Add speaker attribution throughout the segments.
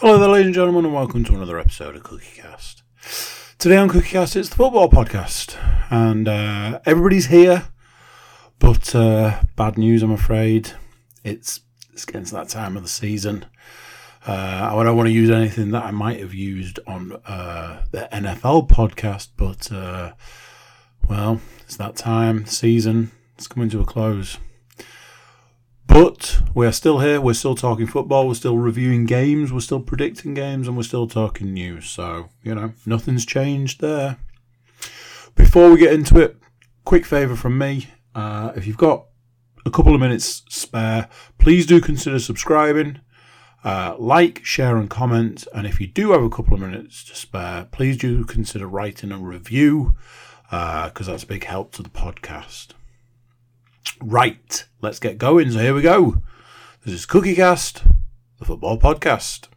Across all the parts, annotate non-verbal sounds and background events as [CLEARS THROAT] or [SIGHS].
Speaker 1: Hello there, ladies and gentlemen, and welcome to another episode of CookieCast. Today on CookieCast, it's the football podcast, and uh, everybody's here, but uh, bad news, I'm afraid. It's it's getting to that time of the season. Uh, I don't want to use anything that I might have used on uh, the NFL podcast, but uh, well, it's that time, season, it's coming to a close. But we're still here, we're still talking football, we're still reviewing games, we're still predicting games, and we're still talking news. So, you know, nothing's changed there. Before we get into it, quick favour from me. Uh, if you've got a couple of minutes spare, please do consider subscribing. Uh, like, share, and comment. And if you do have a couple of minutes to spare, please do consider writing a review because uh, that's a big help to the podcast. Right, let's get going. So here we go. This is CookieCast, the football podcast.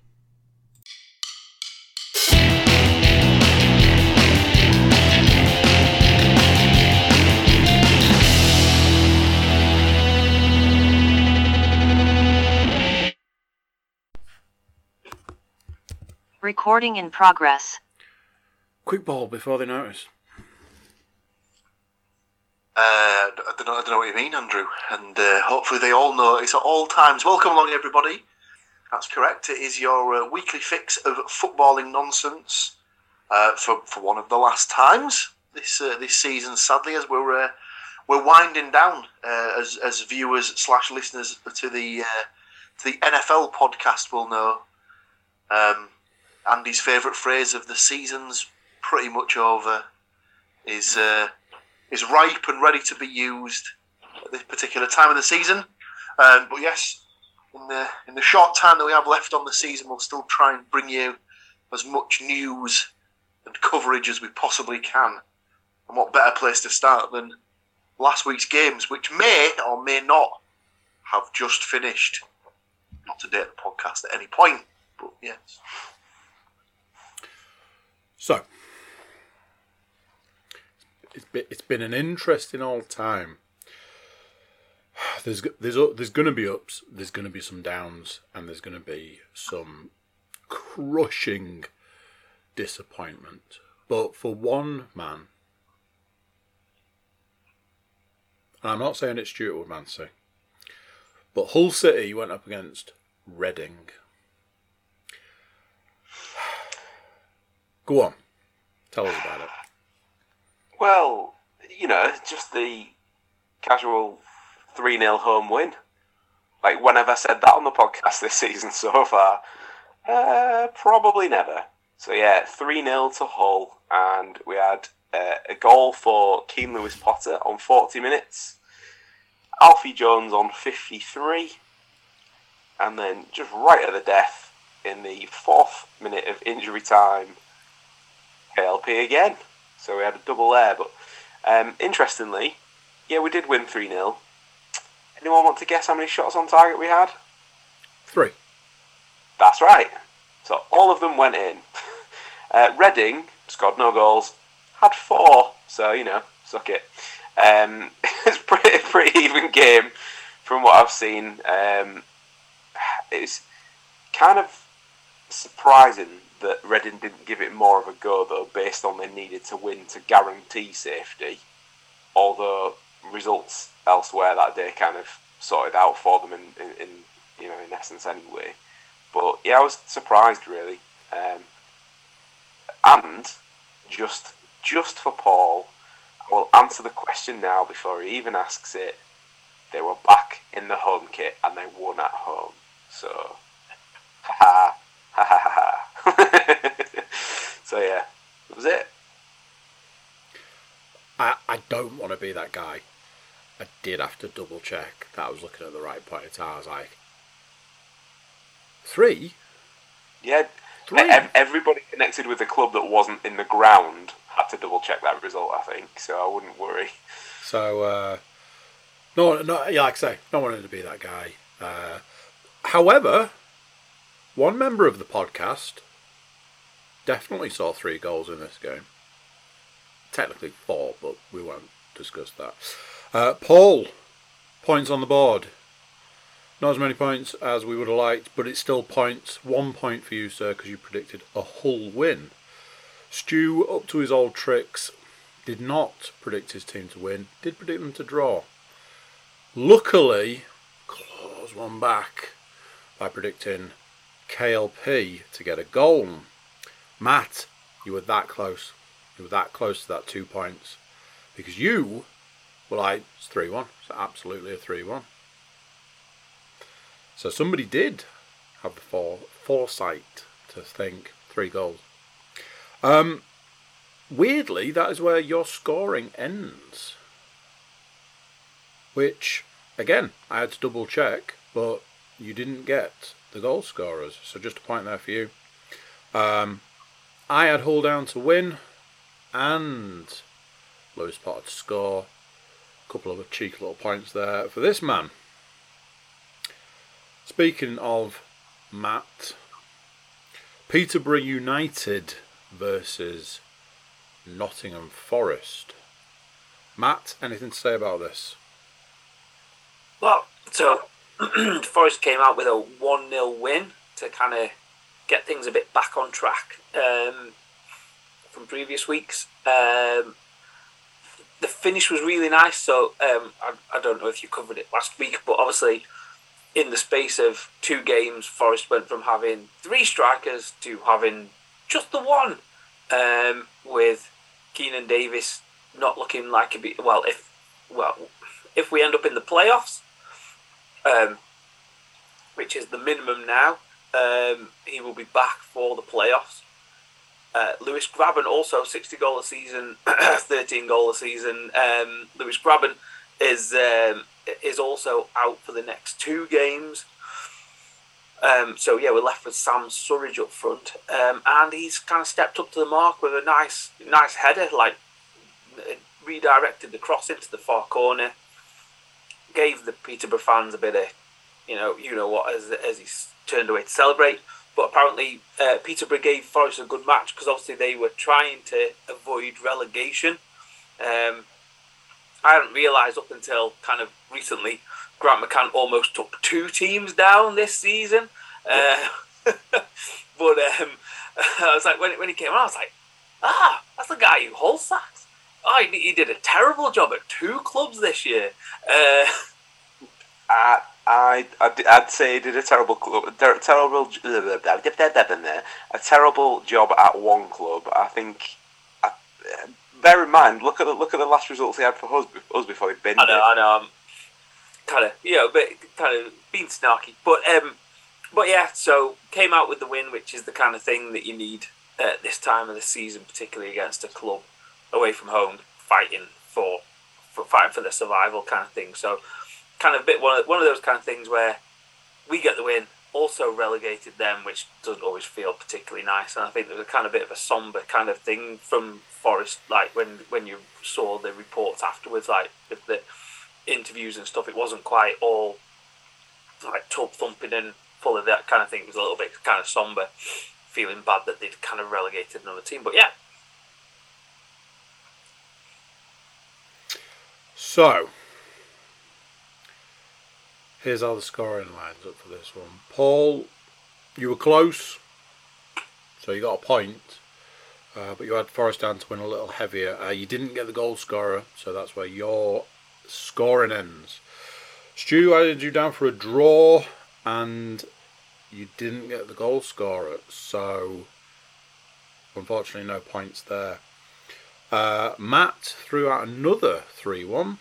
Speaker 2: Recording in progress.
Speaker 1: Quick ball before they notice.
Speaker 3: Uh, I don't know. I don't know what you mean, Andrew. And uh, hopefully they all know it's at all times. Welcome along, everybody. That's correct. It is your uh, weekly fix of footballing nonsense uh, for for one of the last times this uh, this season. Sadly, as we're uh, we're winding down as as viewers slash listeners to the to the NFL podcast will know. Um, Andy's favourite phrase of the season's pretty much over. Is is ripe and ready to be used at this particular time of the season. Um, but yes, in the in the short time that we have left on the season, we'll still try and bring you as much news and coverage as we possibly can. And what better place to start than last week's games, which may or may not have just finished. Not to date the podcast at any point, but yes.
Speaker 1: So, it's been, it's been an interesting old time. [SIGHS] There's there's there's going to be ups, there's going to be some downs, and there's going to be some crushing disappointment. But for one man, and I'm not saying it's Stuart Woodmansey, but Hull City went up against Reading. [SIGHS] Go on, tell us about it.
Speaker 4: Well, you know, just the casual 3 0 home win. Like, when have I said that on the podcast this season so far? Uh, probably never. So, yeah, 3 0 to Hull, and we had uh, a goal for Keane Lewis Potter on 40 minutes, Alfie Jones on 53, and then just right at the death in the fourth minute of injury time, KLP again. So we had a double there. But um, interestingly, yeah, we did win 3 0. Anyone want to guess how many shots on target we had?
Speaker 1: Three.
Speaker 4: That's right. So all of them went in. [LAUGHS] Uh, Reading scored no goals, had four. So, you know, suck it. Um, [LAUGHS] it's pretty [LAUGHS] pretty even game from what I've seen. Um, it's kind of surprising that Reading didn't give it more of a go though, based on they needed to win to guarantee safety. Although results elsewhere that day kind of sorted out for them in, in, in you know in essence anyway. But yeah, I was surprised really. Um, and just just for Paul, I will answer the question now before he even asks it. They were back in the home kit and they won at home. So, [LAUGHS] ha ha ha ha ha. [LAUGHS] so yeah, that was it.
Speaker 1: I, I don't want to be that guy. I did have to double check that I was looking at the right point of time. I was like, three?
Speaker 4: Yeah, three? everybody connected with the club that wasn't in the ground had to double check that result, I think, so I wouldn't worry.
Speaker 1: So, uh, no, no, yeah, like I say, not wanting to be that guy. Uh, however, one member of the podcast definitely saw three goals in this game. Technically four, but we won't discuss that. Uh, Paul, points on the board. Not as many points as we would have liked, but it's still points. One point for you, sir, because you predicted a Hull win. Stu, up to his old tricks, did not predict his team to win, did predict them to draw. Luckily, claws one back by predicting KLP to get a goal. Matt, you were that close. You were that close to that two points. Because you were like, it's 3 1. It's absolutely a 3 1. So somebody did have the fore, foresight to think three goals. Um, weirdly, that is where your scoring ends. Which, again, I had to double check, but you didn't get the goal scorers. So just a point there for you. Um, I had Hull down to win and Lewis Potter to score. A couple of cheeky little points there for this man. Speaking of Matt, Peterborough United versus Nottingham Forest. Matt, anything to say about this?
Speaker 5: Well, so [CLEARS THROAT] Forest came out with a 1 0 win to kind of get things a bit back on track um, from previous weeks. Um, the finish was really nice, so um, I, I don't know if you covered it last week, but obviously, in the space of two games, Forest went from having three strikers to having just the one, um, with Keinan Davis not looking like a bit. Well, if well, if we end up in the playoffs, um, which is the minimum now, um, he will be back for the playoffs. Uh, Lewis Grabban also 60 goal a season, [CLEARS THROAT] 13 goal a season. Um, Lewis Grabban is um, is also out for the next two games. Um, so yeah, we're left with Sam Surridge up front, um, and he's kind of stepped up to the mark with a nice, nice header, like redirected the cross into the far corner, gave the Peterborough fans a bit of, you know, you know what, as as he turned away to celebrate. But apparently, uh, Peterborough gave Forest a good match because obviously they were trying to avoid relegation. Um, I hadn't realised up until kind of recently, Grant McCann almost took two teams down this season. Uh, [LAUGHS] but um, [LAUGHS] I was like, when, when he came on, I was like, ah, that's the guy who Hull sacks. Oh, he, he, did a terrible job at two clubs this year. Uh, [LAUGHS]
Speaker 4: I, I, I'd, I'd say he did a terrible club, terrible, a terrible job at one club. I think. I, bear in mind, look at the look at the last results he had for us, us before he'd been.
Speaker 5: I know, I know. I'm kind of, you know, but kind of being snarky, but um, but yeah. So came out with the win, which is the kind of thing that you need at this time of the season, particularly against a club away from home, fighting for, for fighting for the survival kind of thing. So kind of a bit one of one of those kind of things where we get the win, also relegated them, which doesn't always feel particularly nice. And I think there was a kind of bit of a somber kind of thing from Forest, like when when you saw the reports afterwards, like the interviews and stuff, it wasn't quite all like tub thumping and full of that kind of thing. It was a little bit kind of somber, feeling bad that they'd kind of relegated another team. But yeah.
Speaker 1: So, here's how the scoring lines up for this one. Paul, you were close, so you got a point, uh, but you had Forest down to win a little heavier. Uh, you didn't get the goal scorer, so that's where your scoring ends. Stu, I had you down for a draw, and you didn't get the goal scorer, so unfortunately, no points there. Uh, Matt threw out another 3 1.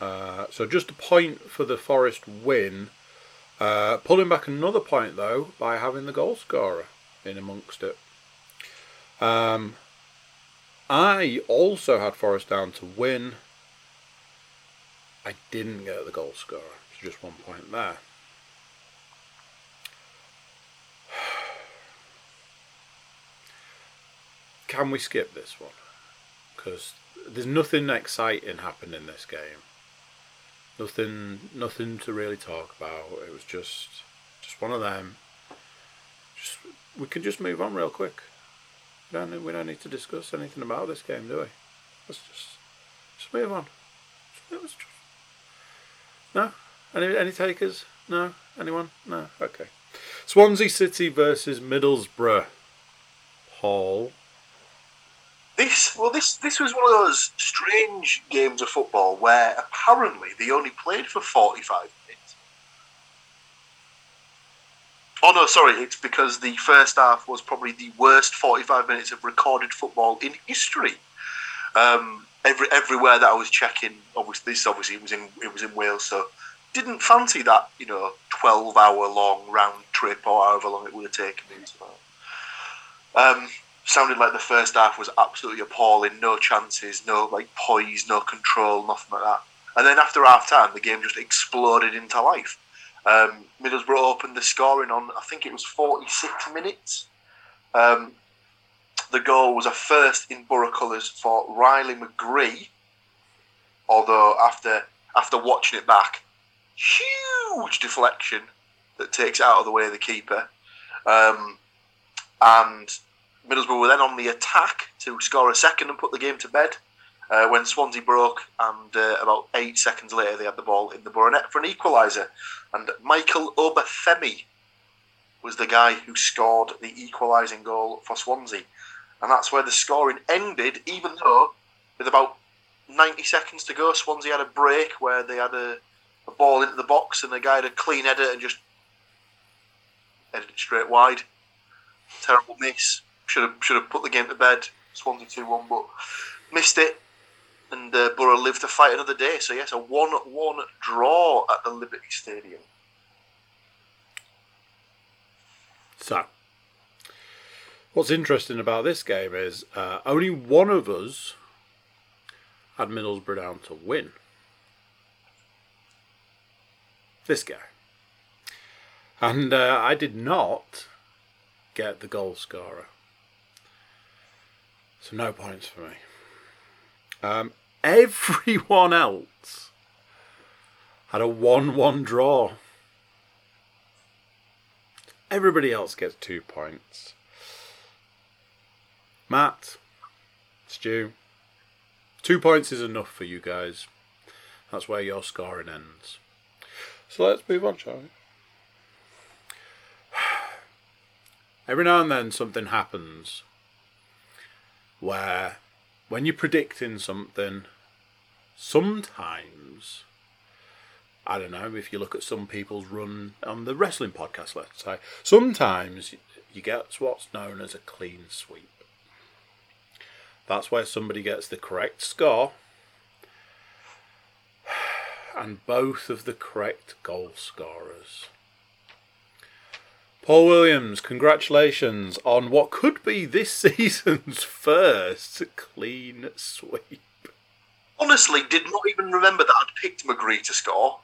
Speaker 1: Uh, so just a point for the Forest win. Uh, pulling back another point though by having the goal scorer in amongst it. Um, I also had Forest down to win. I didn't get the goal scorer. It's just one point there. [SIGHS] Can we skip this one? Because there's nothing exciting happened in this game. Nothing, nothing to really talk about. It was just, just one of them. Just we can just move on real quick. We don't, we don't need to discuss anything about this game, do we? Let's just, just move on. Just, no, any any takers? No, Anyone? No. Okay. Swansea City versus Middlesbrough. Paul.
Speaker 3: This well, this this was one of those strange games of football where apparently they only played for forty-five minutes. Oh no, sorry, it's because the first half was probably the worst forty-five minutes of recorded football in history. Um, every everywhere that I was checking, obviously this obviously was in it was in Wales, so didn't fancy that you know twelve-hour long round trip or however long it would have taken me. Um, sounded like the first half was absolutely appalling. No chances, no like poise, no control, nothing like that. And then after half time, the game just exploded into life. Um, Middlesbrough opened the scoring on, I think it was 46 minutes. Um, the goal was a first in Borough colours for Riley McGree. Although after after watching it back, huge deflection that takes out of the way of the keeper. Um, and Middlesbrough were then on the attack to score a second and put the game to bed. Uh, when Swansea broke, and uh, about eight seconds later, they had the ball in the Borough net for an equaliser. And Michael Obafemi was the guy who scored the equalising goal for Swansea. And that's where the scoring ended, even though with about 90 seconds to go, Swansea had a break where they had a, a ball into the box and the guy had a clean header and just headed it straight wide. Terrible miss. Should have should have put the game to bed. Swansea two one, but missed it. And uh, Borough lived to fight another day. So yes, a one one draw at the Liberty Stadium.
Speaker 1: So, what's interesting about this game is uh, only one of us had Middlesbrough down to win. This guy. And uh, I did not get the goal scorer. So no points for me. Um, everyone else had a 1 1 draw. Everybody else gets two points. Matt, Stu, two points is enough for you guys. That's where your scoring ends. So let's move on, shall we? [SIGHS] Every now and then something happens where when you're predicting something, sometimes, I don't know, if you look at some people's run on the wrestling podcast, let's say, sometimes you get what's known as a clean sweep. That's where somebody gets the correct score [SIGHS] and both of the correct goal scorers. Paul Williams, congratulations on what could be this [LAUGHS] season's first clean sweep.
Speaker 3: Honestly, did not even remember that I'd picked McGree to score.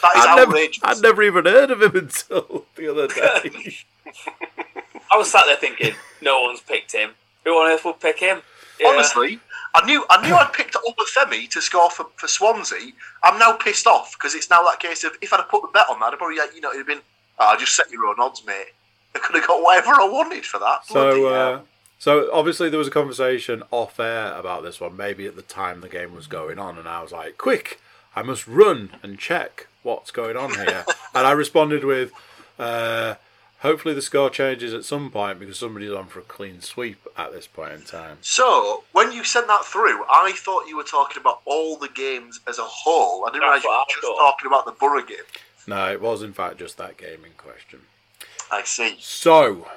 Speaker 3: That is
Speaker 1: I'd never,
Speaker 3: outrageous.
Speaker 1: I'd never even heard of him [LAUGHS] until the other day. [LAUGHS]
Speaker 5: I was sat there thinking, no one's picked him. Who on earth would pick him? Yeah.
Speaker 3: Honestly, I knew I knew I'd picked Obafemi to score for, for Swansea. I'm now pissed off because it's now that case of if I'd have put the bet on that, I'd probably you know it'd have been ah, just set your own odds, mate. I could have got whatever I wanted for that.
Speaker 1: So, uh, so obviously there was a conversation off air about this one. Maybe at the time the game was going on, and I was like, "Quick, I must run and check what's going on here." [LAUGHS] and I responded with, uh, "Hopefully the score changes at some point because somebody's on for a clean sweep at this point in time."
Speaker 3: So when you sent that through, I thought you were talking about all the games as a whole. I didn't realise you were just
Speaker 5: thought.
Speaker 3: talking about the Borough game.
Speaker 1: No, it was in fact just that game in question.
Speaker 3: I see.
Speaker 1: So,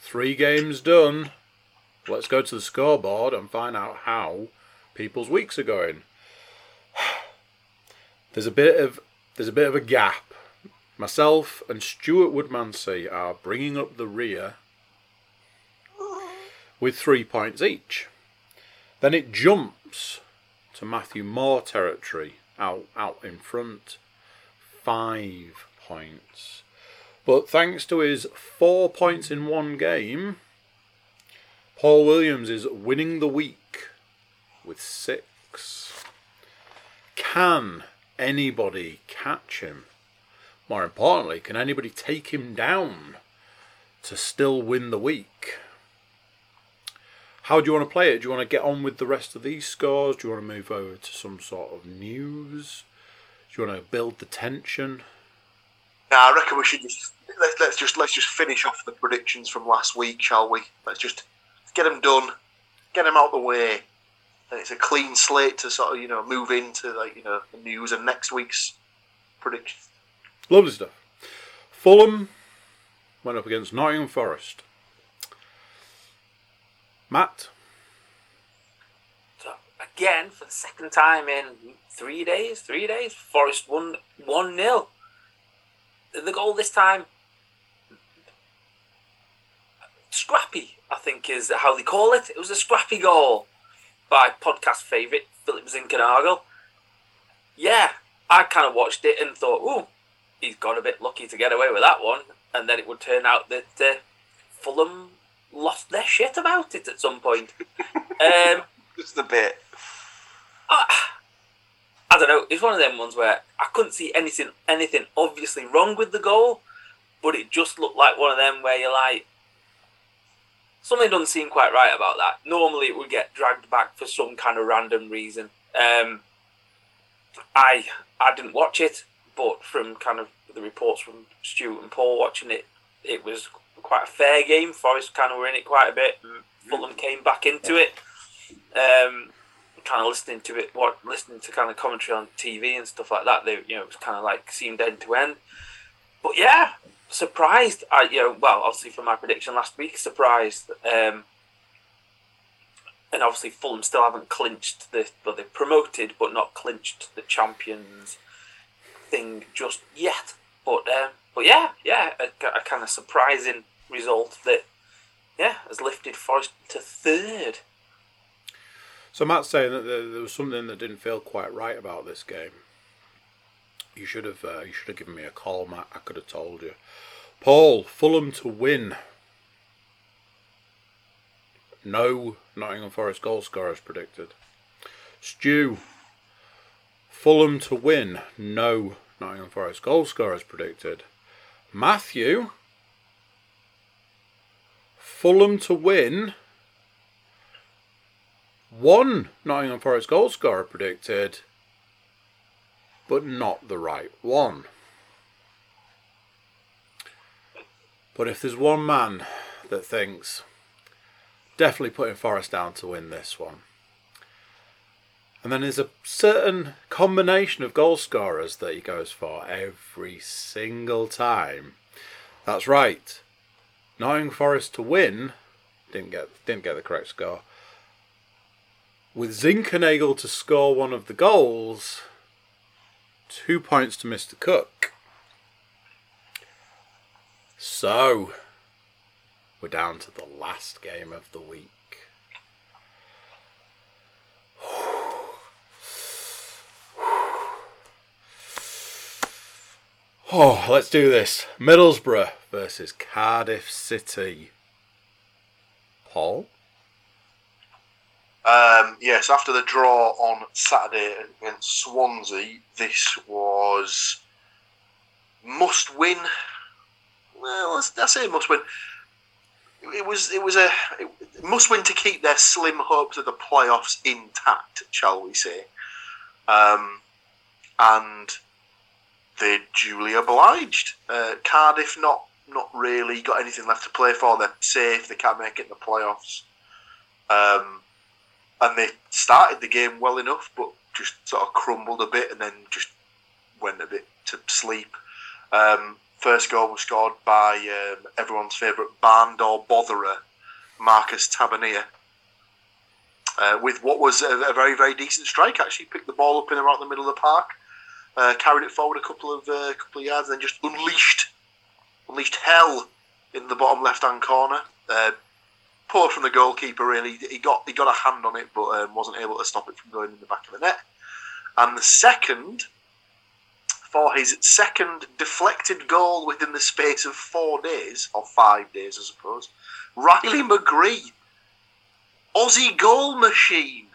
Speaker 1: three games done. Let's go to the scoreboard and find out how people's weeks are going. [SIGHS] There's a bit of there's a bit of a gap. Myself and Stuart Woodmansey are bringing up the rear with three points each. Then it jumps to Matthew Moore territory out out in front, five points. But thanks to his four points in one game, Paul Williams is winning the week with six. Can anybody catch him? More importantly, can anybody take him down to still win the week? How do you want to play it? Do you want to get on with the rest of these scores? Do you want to move over to some sort of news? Do you want to build the tension?
Speaker 3: Now, I reckon we should just let's, let's just let's just finish off the predictions from last week, shall we? Let's just get them done, get them out the way, and it's a clean slate to sort of you know move into like you know the news and next week's predictions.
Speaker 1: Lovely stuff. Fulham went up against Nottingham Forest. Matt,
Speaker 5: again, for the second time in three days, three days, Forest won one 0 The goal this time, scrappy. I think is how they call it. It was a scrappy goal by podcast favourite Philip Zinckernagel. Yeah, I kind of watched it and thought, "Ooh, he's got a bit lucky to get away with that one." And then it would turn out that uh, Fulham lost their shit about it at some point. [LAUGHS] um,
Speaker 4: Just a bit.
Speaker 5: I, I don't know. It's one of them ones where I couldn't see anything anything obviously wrong with the goal, but it just looked like one of them where you're like, something doesn't seem quite right about that. Normally, it would get dragged back for some kind of random reason. Um, I I didn't watch it, but from kind of the reports from Stuart and Paul watching it, it was quite a fair game. Forest kind of were in it quite a bit. Fulham came back into it. Um, kind of listening to it, what listening to kind of commentary on TV and stuff like that. They, you know, it was kind of like seemed end to end. But yeah, surprised. I, you know, well, obviously from my prediction last week, surprised. Um, and obviously Fulham still haven't clinched the, well, they promoted but not clinched the champions thing just yet. But um, but yeah, yeah, a, a kind of surprising result that yeah has lifted Forest to third.
Speaker 1: So Matt's saying that there, was something that didn't feel quite right about this game. You should have uh, you should have given me a call, Matt. I could have told you. Paul, Fulham to win. No Nottingham Forest goal scorers predicted. Stu, Fulham to win. No Nottingham Forest goal scorers predicted. Matthew, Fulham to win. One Nottingham Forest goal scorer predicted, but not the right one. But if there's one man that thinks definitely putting Forest down to win this one, and then there's a certain combination of goal scorers that he goes for every single time. That's right. Nottingham Forest to win didn't get didn't get the correct score with Zinckernagel to score one of the goals, two points to Mr. Cook. So, we're down to the last game of the week. [SIGHS] Oh, let's do this. Middlesbrough versus Cardiff City. Paul?
Speaker 3: Um, yes, after the draw on Saturday against Swansea, this was must win. Well, I say must win. It was it was a it, must win to keep their slim hopes of the playoffs intact, shall we say? Um, and they duly obliged. Uh, Cardiff not not really got anything left to play for. They're safe. They can't make it in the playoffs. Um, and they started the game well enough, but just sort of crumbled a bit and then just went a bit to sleep. Um, first goal was scored by um, everyone's favourite barn door botherer, Marcus Tavernier. Uh, with what was a, a very, very decent strike, actually picked the ball up in around the middle of the park, uh, carried it forward a couple of uh, couple of yards, and then just unleashed, unleashed hell in the bottom left-hand corner. Poor from the goalkeeper. Really, he got he got a hand on it, but um, wasn't able to stop it from going in the back of the net. And the second, for his second deflected goal within the space of four days or five days, I suppose, Riley McGree, Aussie goal machine.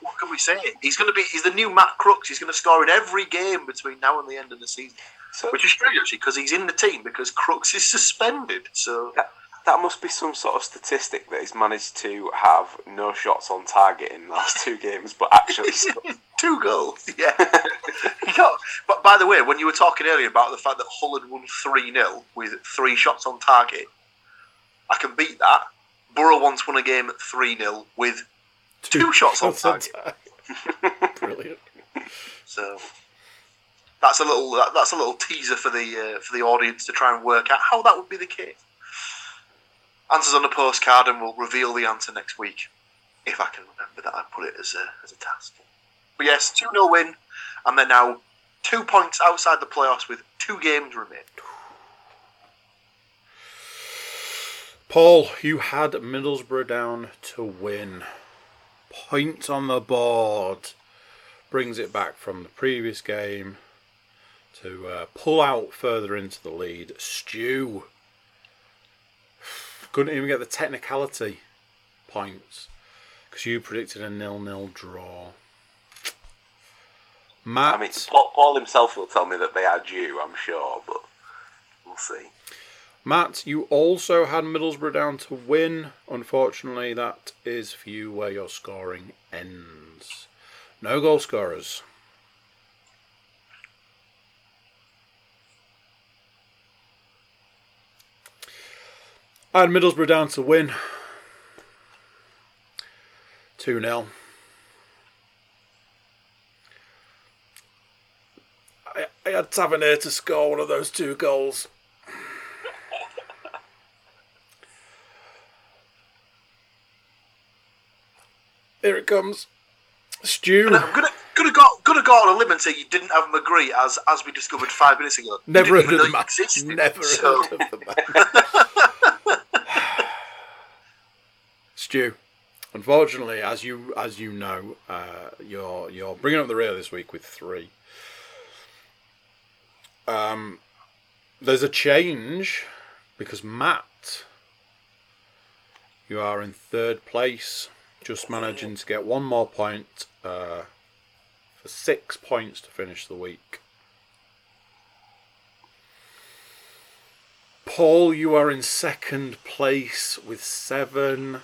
Speaker 3: What can we say? He's going to be. He's the new Matt Crooks. He's going to score in every game between now and the end of the season.
Speaker 4: So
Speaker 3: Which is strange actually, because he's in the team because Crooks is suspended. So
Speaker 4: that that must be some sort of statistic that he's managed to have no shots on target in the last two games, but actually. [LAUGHS]
Speaker 3: Two goals, yeah. got, but by the way, when you were talking earlier about the fact that Hull had won 3 0 with three shots on target, I can beat that. Borough once won a game at 3 0 with two, shots on target. [LAUGHS]
Speaker 1: Brilliant.
Speaker 3: So that's a little that, that's a little teaser for the uh, for the audience to try and work out how that would be the case. Answers on a postcard, and we'll reveal the answer next week if I can remember that I put it as a as a task. But yes, two 0 win, and they're now two points outside the playoffs with two games remaining.
Speaker 1: Paul, you had Middlesbrough down to win. Points on the board. Brings it back from the previous game to uh, pull out further into the lead. Stu. Couldn't even get the technicality points because you predicted a nil-nil draw. Matt,
Speaker 4: I mean, Paul, himself will tell me that they are due, I'm sure, but we'll see.
Speaker 1: Matt, you also had Middlesbrough down to win. Unfortunately, that is for you where your scoring ends. No goal scorers. I had Middlesbrough down to win. 2 0. I, I had Tavernier to score one of those two goals. Here it comes. Stu.
Speaker 3: I'm gonna gonna go gonna go on a limb and say you didn't have McGree as as we discovered five minutes ago.
Speaker 1: Never heard of the man.
Speaker 3: existed.
Speaker 1: Never
Speaker 3: So-
Speaker 1: heard of the [LAUGHS] man. Stu, unfortunately, as you as you know, uh, you're you're bringing up the rear this week with three. Um, there's a change because Matt, you are in third place, just managing to get one more point uh, for six points to finish the week. Paul, you are in second place with seven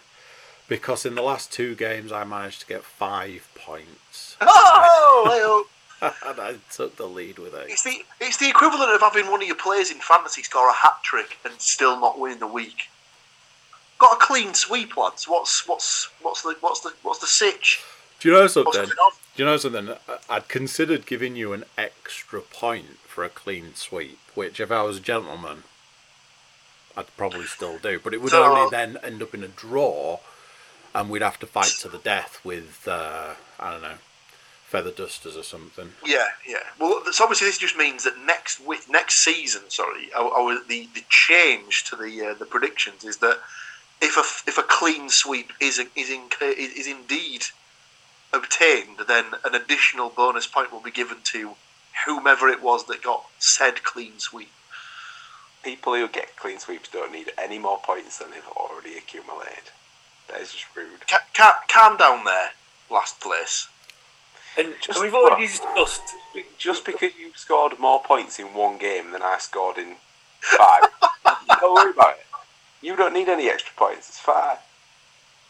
Speaker 1: because in the last two games I managed to get five points.
Speaker 3: Oh, [LAUGHS]
Speaker 1: and I took the lead with it.
Speaker 3: it's the it's the equivalent of having one of your players in fantasy score a hat trick and still not winning the week. Got a clean sweep, lads. What's what's what's the what's the what's the sitch?
Speaker 1: Do you know something? Do you know something? I'd considered giving you an extra point for a clean sweep, which if I was a gentleman, I'd probably still do. But it would
Speaker 3: So-
Speaker 1: only then end up in a draw, and we'd have to fight to the death with uh, I don't know, feather dusters or something.
Speaker 3: Yeah, yeah. Well, so obviously this just means that next week, next season, sorry, our, our, the the change to the uh, the predictions is that if a if a clean sweep is a, is in, is, is indeed obtained, then an additional bonus point will be given to whomever it was that got said clean sweep.
Speaker 4: People who get clean sweeps don't need any more points than they've already accumulated. That is just rude.
Speaker 3: Ca- ca- calm down there, last place.
Speaker 5: And
Speaker 4: Just
Speaker 5: we've already
Speaker 4: what?
Speaker 5: discussed.
Speaker 4: Just because you scored more points in one game than I scored in five, [LAUGHS] don't worry about it. You don't need any extra points. It's fine.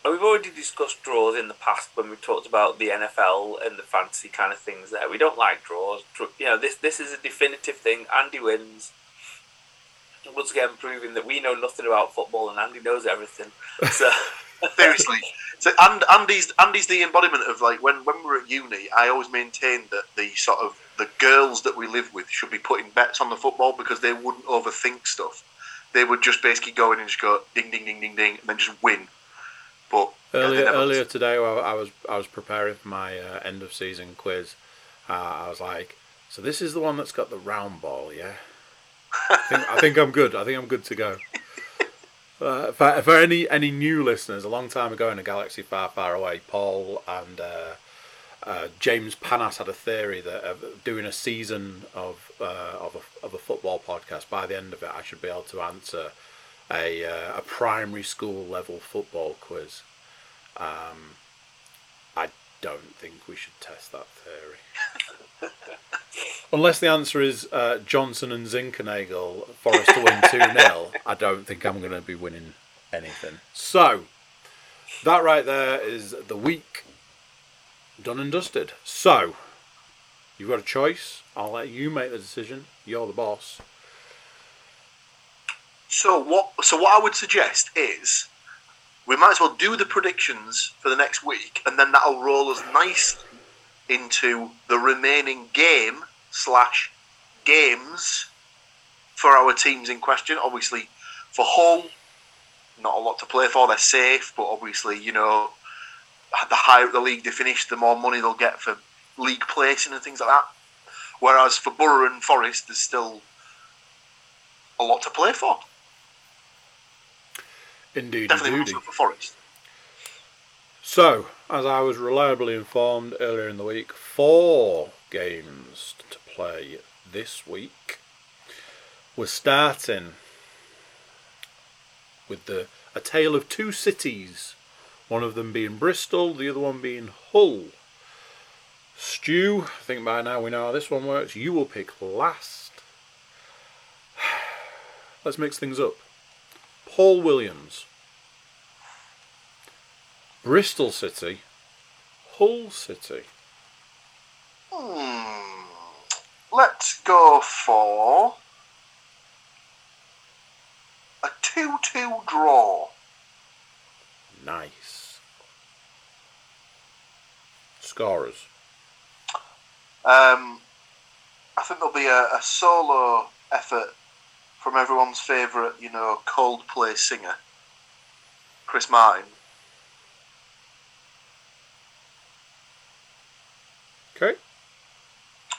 Speaker 5: And We've already discussed draws in the past when we talked about the NFL and the fantasy kind of things. There, we don't like draws. You know, this this is a definitive thing. Andy wins. Once again, proving that we know nothing about football and Andy knows everything. So, [LAUGHS] [LAUGHS]
Speaker 3: Seriously. So and Andy's Andy's the embodiment of like when when we were at uni, I always maintained that the sort of the girls that we live with should be putting bets on the football because they wouldn't overthink stuff. They would just basically go in and just go ding ding ding ding ding and then just win. But yeah,
Speaker 1: Earlier, today, while I was I was preparing for my uh, end of season quiz. Uh, I was like, "So this is the one that's got the round ball, yeah." I think, I think I'm good. I think I'm good to go. [LAUGHS] Uh, for, for any any new listeners, a long time ago in a galaxy far, far away, Paul and uh, uh, James Panas had a theory that of doing a season of uh, of a, of a football podcast. By the end of it, I should be able to answer a uh, a primary school level football quiz. Um, I don't think we should test that theory. [LAUGHS] Unless the answer is uh, Johnson and Zinckernagel, Forest to win 2 0, I don't think I'm going to be winning anything. So, that right there is the week done and dusted. So, you've got a choice. I'll let you make the decision. You're the boss.
Speaker 3: So what? So what I would suggest is we might as well do the predictions for the next week, and then that'll roll us nicely into the remaining game slash games for our teams in question. Obviously, for Hull, not a lot to play for. They're safe, but obviously, you know, the higher up the league they finish, the more money they'll get for league placing and things like that. Whereas for Borough and Forest, there's still a lot to play for.
Speaker 1: Indeed,
Speaker 3: Definitely
Speaker 1: indeed.
Speaker 3: for Forest.
Speaker 1: So, as I was reliably informed earlier in the week, four games to play this week. We're starting with the a tale of two cities, one of them being Bristol, the other one being Hull. Stu, I think by now we know how this one works. You will pick last. [SIGHS] Let's mix things up. Paul Williams. Bristol City. Hull City.
Speaker 3: Hmm. Let's go for a 2 2 draw.
Speaker 1: Nice. Scorers.
Speaker 3: Um, I think there'll be a, a solo effort from everyone's favourite, you know, Coldplay singer, Chris Martin.
Speaker 1: Okay.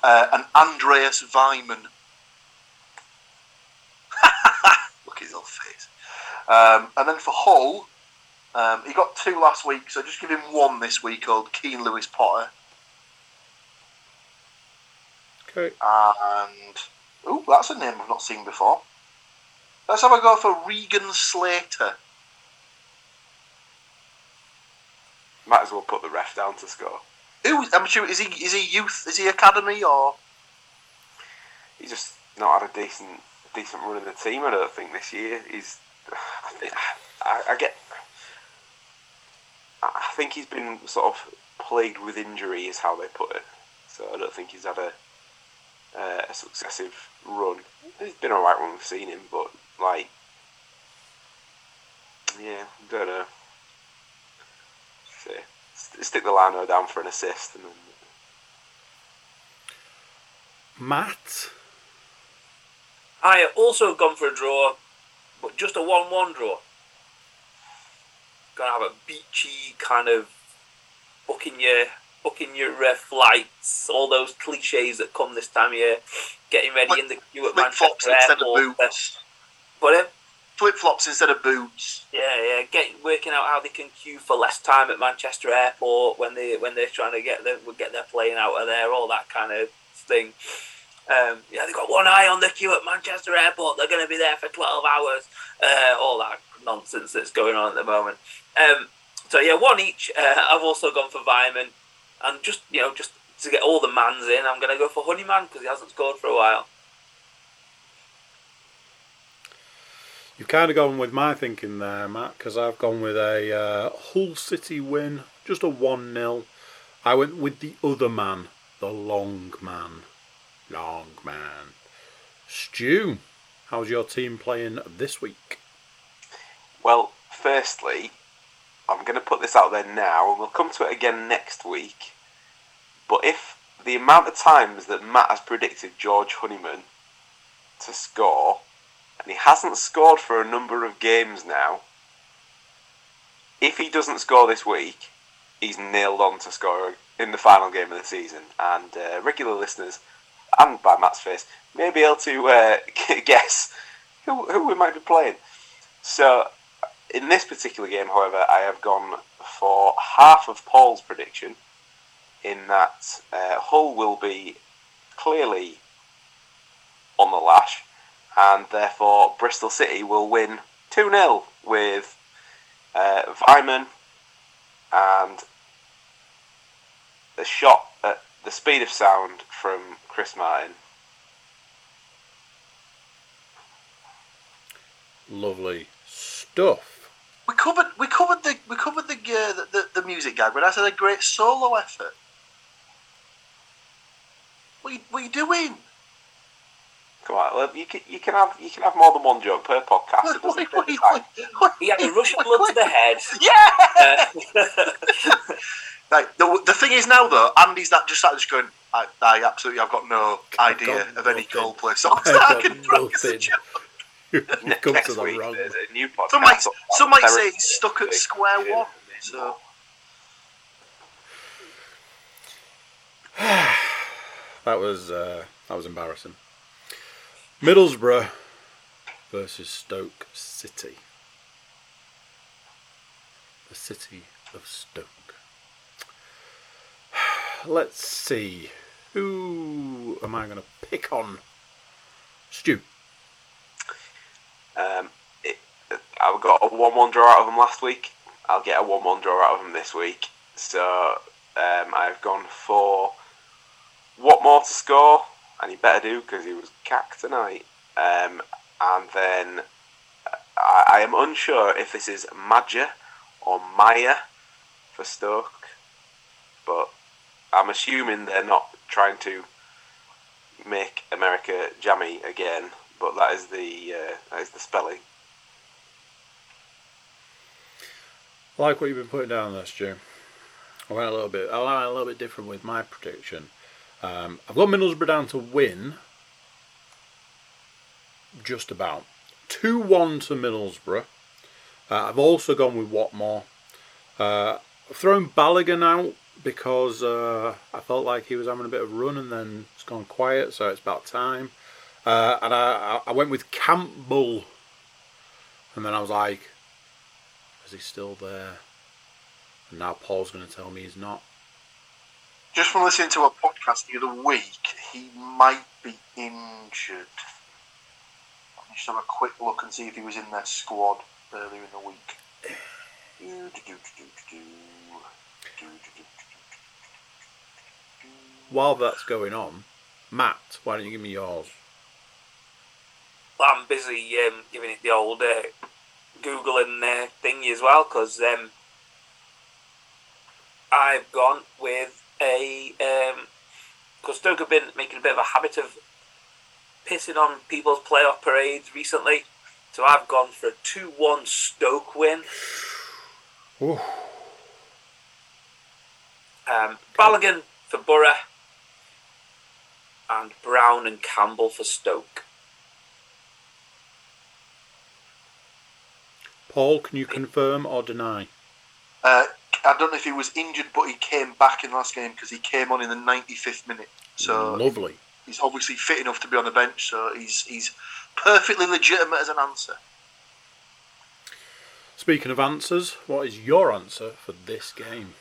Speaker 3: Uh, and Andreas Weimann. [LAUGHS] Look at his little face. Um, and then for Hull, um, he got two last week, so just give him one this week called Keane Lewis Potter.
Speaker 1: Okay.
Speaker 3: And, oh, that's a name I've not seen before. Let's have a go for Regan Slater.
Speaker 4: Might as well put the ref down to score.
Speaker 3: Who, I'm sure, is he, is he youth? Is he academy or?
Speaker 4: He's just not had a decent decent run in the team. I don't think this year. He's. I, think, I, I get. I think he's been sort of plagued with injury, is how they put it. So I don't think he's had a uh, a successive run. It's been alright when we've seen him, but like, yeah, don't know. So, st- stick the Lano down for an assist, and then
Speaker 1: Matt.
Speaker 5: I also have also gone for a draw, but just a 1 1 draw. Gonna have a beachy kind of booking your booking your uh, flights, all those cliches that come this time of year, getting ready in the queue at
Speaker 3: Flip flops
Speaker 5: Manchester
Speaker 3: instead of
Speaker 5: Airport.
Speaker 3: boots.
Speaker 5: But um,
Speaker 3: Flip flops instead of boots.
Speaker 5: yeah, yeah, getting working out how they can queue for less time at Manchester Airport when they when they're trying to get them get their plane out of there, all that kind of thing. Um, yeah, they've got one eye on the queue at Manchester Airport. They're going to be there for twelve hours. Uh, all that nonsense that's going on at the moment. Um, so yeah, one each. Uh, I've also gone for Weimann, and just you know, just to get all the mans in, I'm going to go for Honeyman because he hasn't scored for a while.
Speaker 1: You've kind of gone with my thinking there, Matt, because I've gone with a uh, Hull City win, just a 1 0. I went with the other man, the long man. Long man. Stu, how's your team playing this week?
Speaker 4: Well, firstly, I'm going to put this out there now, and we'll come to it again next week. But if the amount of times that Matt has predicted George Honeyman to score, and he hasn't scored for a number of games now, if he doesn't score this week, he's nailed on to score in the final game of the season. And uh, regular listeners, and by Matt's face, may be able to uh, [LAUGHS] guess who, who we might be playing. So, in this particular game, however, I have gone for half of Paul's prediction, in that uh, Hull will be clearly on the lash, and therefore Bristol City will win 2 0 with uh, Weimann and a shot at the speed of sound from Chris Martin.
Speaker 1: Lovely stuff.
Speaker 3: we covered we covered the we covered the uh, the, the, the music gag, but I said a great solo effort. What are you, what are you doing?
Speaker 4: Come on, look, you can you can have you can have more than one joke per podcast. It doesn't
Speaker 3: what,
Speaker 4: take
Speaker 3: what,
Speaker 4: time.
Speaker 3: what,
Speaker 5: He had a rush of blood to the head.
Speaker 3: Yeah. [LAUGHS]
Speaker 5: Uh,
Speaker 3: Like, the, the thing is now though, Andy's that just started just going. I, I absolutely, I've got no idea
Speaker 1: got
Speaker 3: of any
Speaker 1: nothing.
Speaker 3: Coldplay songs
Speaker 1: I've
Speaker 3: that I can throw as a
Speaker 1: nothing.
Speaker 3: joke. [LAUGHS]
Speaker 1: You've come
Speaker 4: Next
Speaker 1: to the
Speaker 4: week,
Speaker 1: wrong.
Speaker 4: a new podcast.
Speaker 3: Some might,
Speaker 4: on
Speaker 3: some might say
Speaker 4: therapy.
Speaker 3: it's stuck at square
Speaker 4: Yeah.
Speaker 3: one. So [SIGHS]
Speaker 1: That was uh, that was embarrassing. Middlesbrough versus Stoke City. The city of Stoke. [SIGHS] Let's see. Who am I going to pick on? Stu.
Speaker 4: Um, it, I got a one-one draw out of them last week. I'll get a one-one draw out of them this week. So um, I've gone for Watmore to score, and he better do because he was cacked tonight. Um, and then I, I am unsure if this is Madja or Maya for Stoke, but I'm assuming they're not trying to make America jammy again. But that is the uh, that is the spelling.
Speaker 1: Like what you've been putting down there, Stu. I went a little bit. I went a little bit different with my prediction. Um, I've got Middlesbrough down to win. Just about two one to Middlesbrough. Uh, I've also gone with Watmore. Uh, I've thrown Balogun out because uh, I felt like he was having a bit of run and then it's gone quiet, so it's about time. Uh, and I I went with Campbell, and then I was like, is he still there? And now Paul's going to tell me he's not.
Speaker 3: Just from listening to a podcast the other week, he might be injured. Let me just have a quick look and see if he was in their squad earlier in the week. Do, do, do.
Speaker 1: While that's going on, Matt, why don't you give me yours?
Speaker 5: I'm busy um, giving it the old uh, Google and uh, thingy as well because um, I've gone with a because Stoke have been making a bit of a habit of pissing on people's playoff parades recently, so I've gone for a two-one Stoke win.
Speaker 1: Ooh.
Speaker 5: Um, Balogun for Borough and Brown and Campbell for Stoke.
Speaker 1: Paul, can you confirm or deny?
Speaker 3: Uh, I don't know if he was injured, but he came back in the last game because he came on in the 95th minute. So
Speaker 1: Lovely.
Speaker 3: he's obviously fit enough to be on the bench. So he's he's perfectly legitimate as an answer.
Speaker 1: Speaking of answers, what is your answer for this game?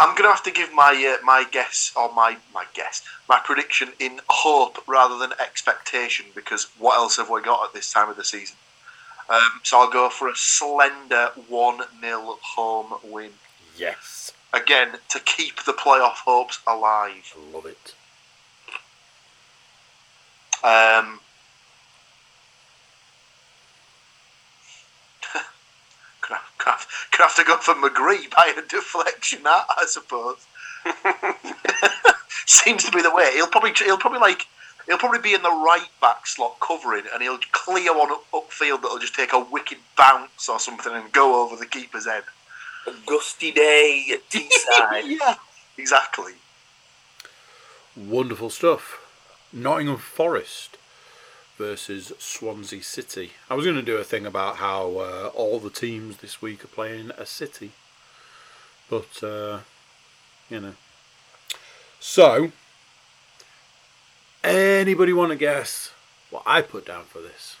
Speaker 3: I'm gonna have to give my uh, my guess or my my guess my prediction in hope rather than expectation because what else have we got at this time of the season? Um, so I'll go for a slender one 0 home win
Speaker 1: Yes.
Speaker 3: again to keep the playoff hopes alive.
Speaker 1: Love it.
Speaker 3: Um, [LAUGHS] could, have, could, have, could have to go for McGree by a deflection, that, I suppose. [LAUGHS] Seems to be the way. He'll probably he'll probably like he'll probably be in the right back slot covering, and he'll clear one up, upfield that'll just take a wicked bounce or something and go over the keeper's head.
Speaker 5: A gusty day at [LAUGHS] Teesside.
Speaker 3: yeah, exactly.
Speaker 1: Wonderful stuff. Nottingham Forest versus Swansea City. I was going to do a thing about how uh, all the teams this week are playing a city, but uh, you know. So, anybody want to guess what I put down for this?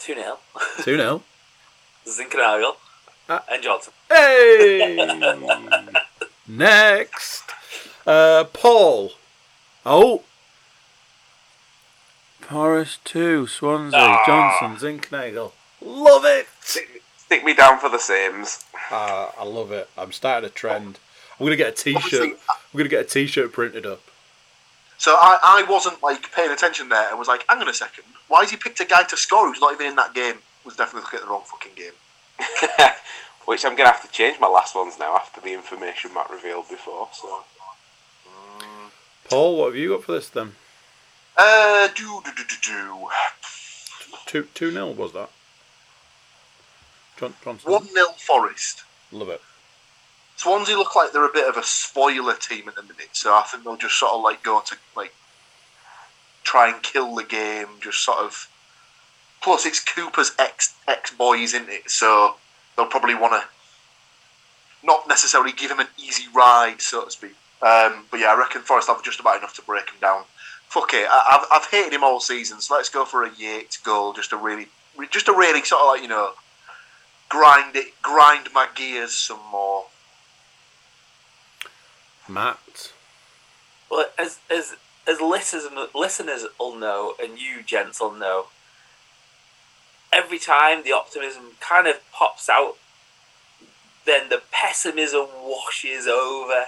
Speaker 5: 2 0.
Speaker 1: 2 0. [LAUGHS]
Speaker 5: Zinckernagel
Speaker 1: Ah.
Speaker 5: and Johnson.
Speaker 1: Hey! [LAUGHS] Next, uh, Paul. Oh, Forest two, Swansea,
Speaker 4: Ah.
Speaker 1: Johnson, Zinknagel. Love it.
Speaker 4: Stick, me down for the Sims.
Speaker 1: Uh, I love it. I'm starting a trend. I'm gonna get a T-shirt.
Speaker 3: Obviously,
Speaker 1: I'm gonna get a T-shirt printed up.
Speaker 3: So I, I wasn't like paying attention there and was like, hang on a second, why has he picked a guy to score who's not even in that game? Was definitely looking at the wrong fucking game. [LAUGHS]
Speaker 4: Which I'm going to have to change my last ones now after the information Matt revealed before. So
Speaker 1: Paul, what have you got for this then?
Speaker 3: Uh, do do do do do.
Speaker 1: Two two nil was that? John, Johnson.
Speaker 3: One 0 Forest.
Speaker 1: Love it.
Speaker 3: Swansea look like they're a bit of a spoiler team at the minute, so I think they'll just sort of like go to like try and kill the game, just sort of. Plus, it's Cooper's ex ex boys, isn't it? So they'll probably want to not necessarily give him an easy ride, so to speak. Um, but yeah, I reckon Forest have just about enough to break him down. Fuck it, I, I've, I've hated him all season, so let's go for a Yates goal, just to really, just to really sort of like you know, grind it, grind my gears some more.
Speaker 1: Matt.
Speaker 5: Well, as as as listeners listeners will know, and you gents will know, every time the optimism kind of pops out, then the pessimism washes over,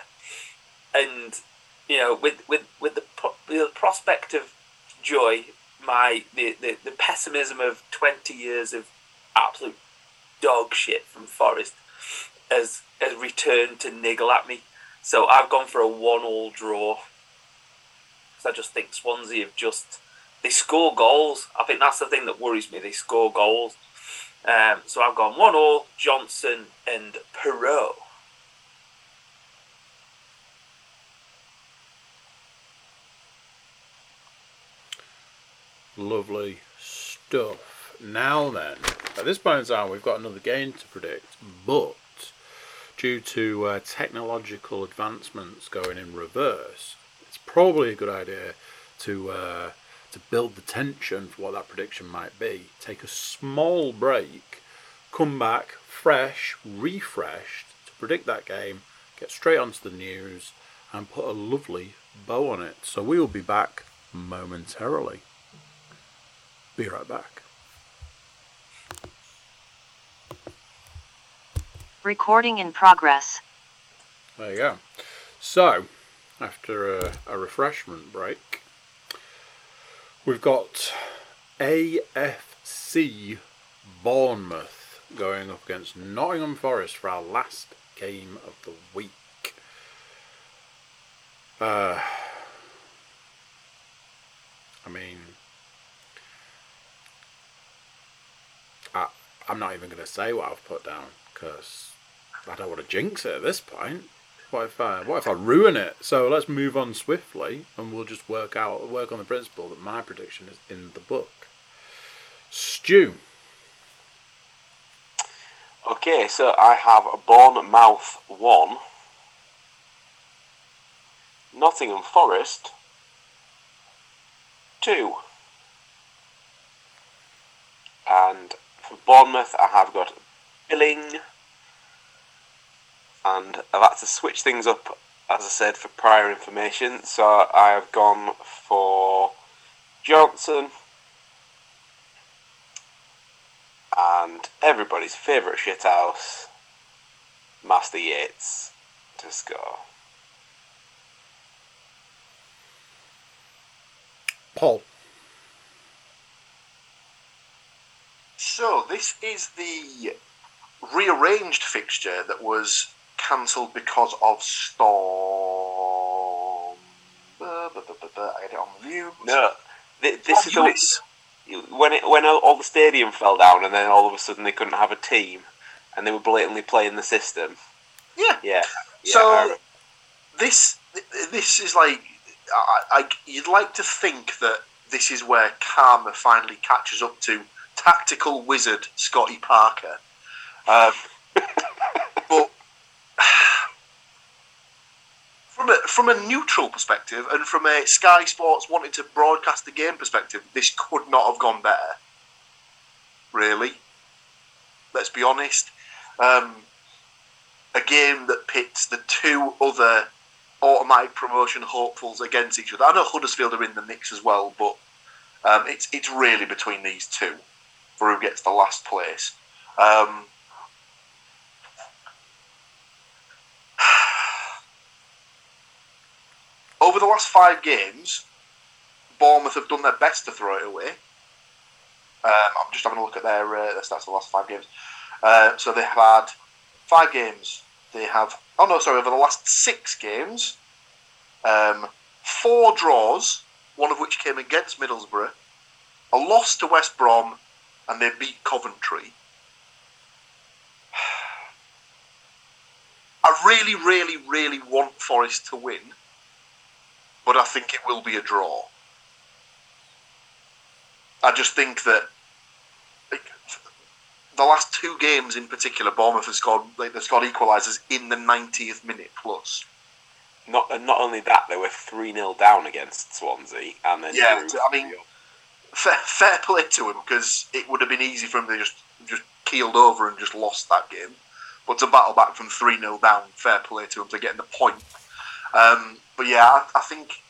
Speaker 5: and you know, with with with the with the prospect of joy, my the, the, the pessimism of twenty years of absolute dog shit from Forest has has returned to niggle at me. So I've gone for a one-all draw. Because I just think Swansea have just they score goals. I think that's the thing that worries me. They score goals. Um, so I've gone one-all Johnson and Piroe.
Speaker 1: Lovely stuff. Now then, at this point in time, we've got another game to predict, but due to uh, technological advancements going in reverse, it's probably a good idea to uh, to build the tension for what that prediction might be. Take a small break, come back fresh, refreshed to predict that game, get straight onto the news, and put a lovely bow on it. So we will be back momentarily. Be right back.
Speaker 2: Recording in progress.
Speaker 1: There you go. So, after a, a refreshment break, we've got AFC Bournemouth going up against Nottingham Forest for our last game of the week. Uh, I mean, I, I'm not even going to say what I've put down because I don't want to jinx it at this point. What if I, what if I ruin it? So let's move on swiftly, and we'll just work out work on the principle that my prediction is in the book. Stu.
Speaker 4: Okay, so I have Bournemouth 1, Nottingham Forest 2. And for Bournemouth, I have got Billing. And I've had to switch things up, as I said, for prior information. So I have gone for Johnson. And everybody's favourite shithouse, Master Yates, to score.
Speaker 1: Paul,
Speaker 3: So this is the rearranged fixture that was cancelled because of storm. Buh, buh, buh, buh. I had it on review.
Speaker 4: No, th- this is
Speaker 3: Eunice.
Speaker 4: when it when all all the stadium fell down, and then all of a sudden they couldn't have a team, and they were blatantly playing the system.
Speaker 3: Yeah.
Speaker 4: Yeah. yeah
Speaker 3: So this this is like I, I, you'd like to think that this is where karma finally catches up to tactical wizard Scotty Parker, um, but [SIGHS] from a from a neutral perspective and from a Sky Sports wanting to broadcast the game perspective, this could not have gone better. Really, let's be honest. Um, a game that pits the two other automatic promotion hopefuls against each other. I know Huddersfield are in the mix as well, but um, it's it's really between these two for who gets the last place. Um, over the last five games, Bournemouth have done their best to throw it away. Um, I'm just having a look at their, uh, their stats the last five games. Uh, so they have had five games. They have, oh no, sorry, over the last six games, um, four draws, one of which came against Middlesbrough, a loss to West Brom, and they beat Coventry. [SIGHS] I really, really, really want Forest to win, but I think it will be a draw. I just think that the last two games in particular, Bournemouth have scored like they scored equalisers in the 90th minute plus.
Speaker 4: Not and not only that, they were three 0 down against Swansea, and then
Speaker 3: Yeah, I mean- Fair, fair play to him because it would have been easy for him to just just keeled over and just lost that game. But to battle back from three 0 down, fair play to him to getting the point. Um, but yeah, I, I think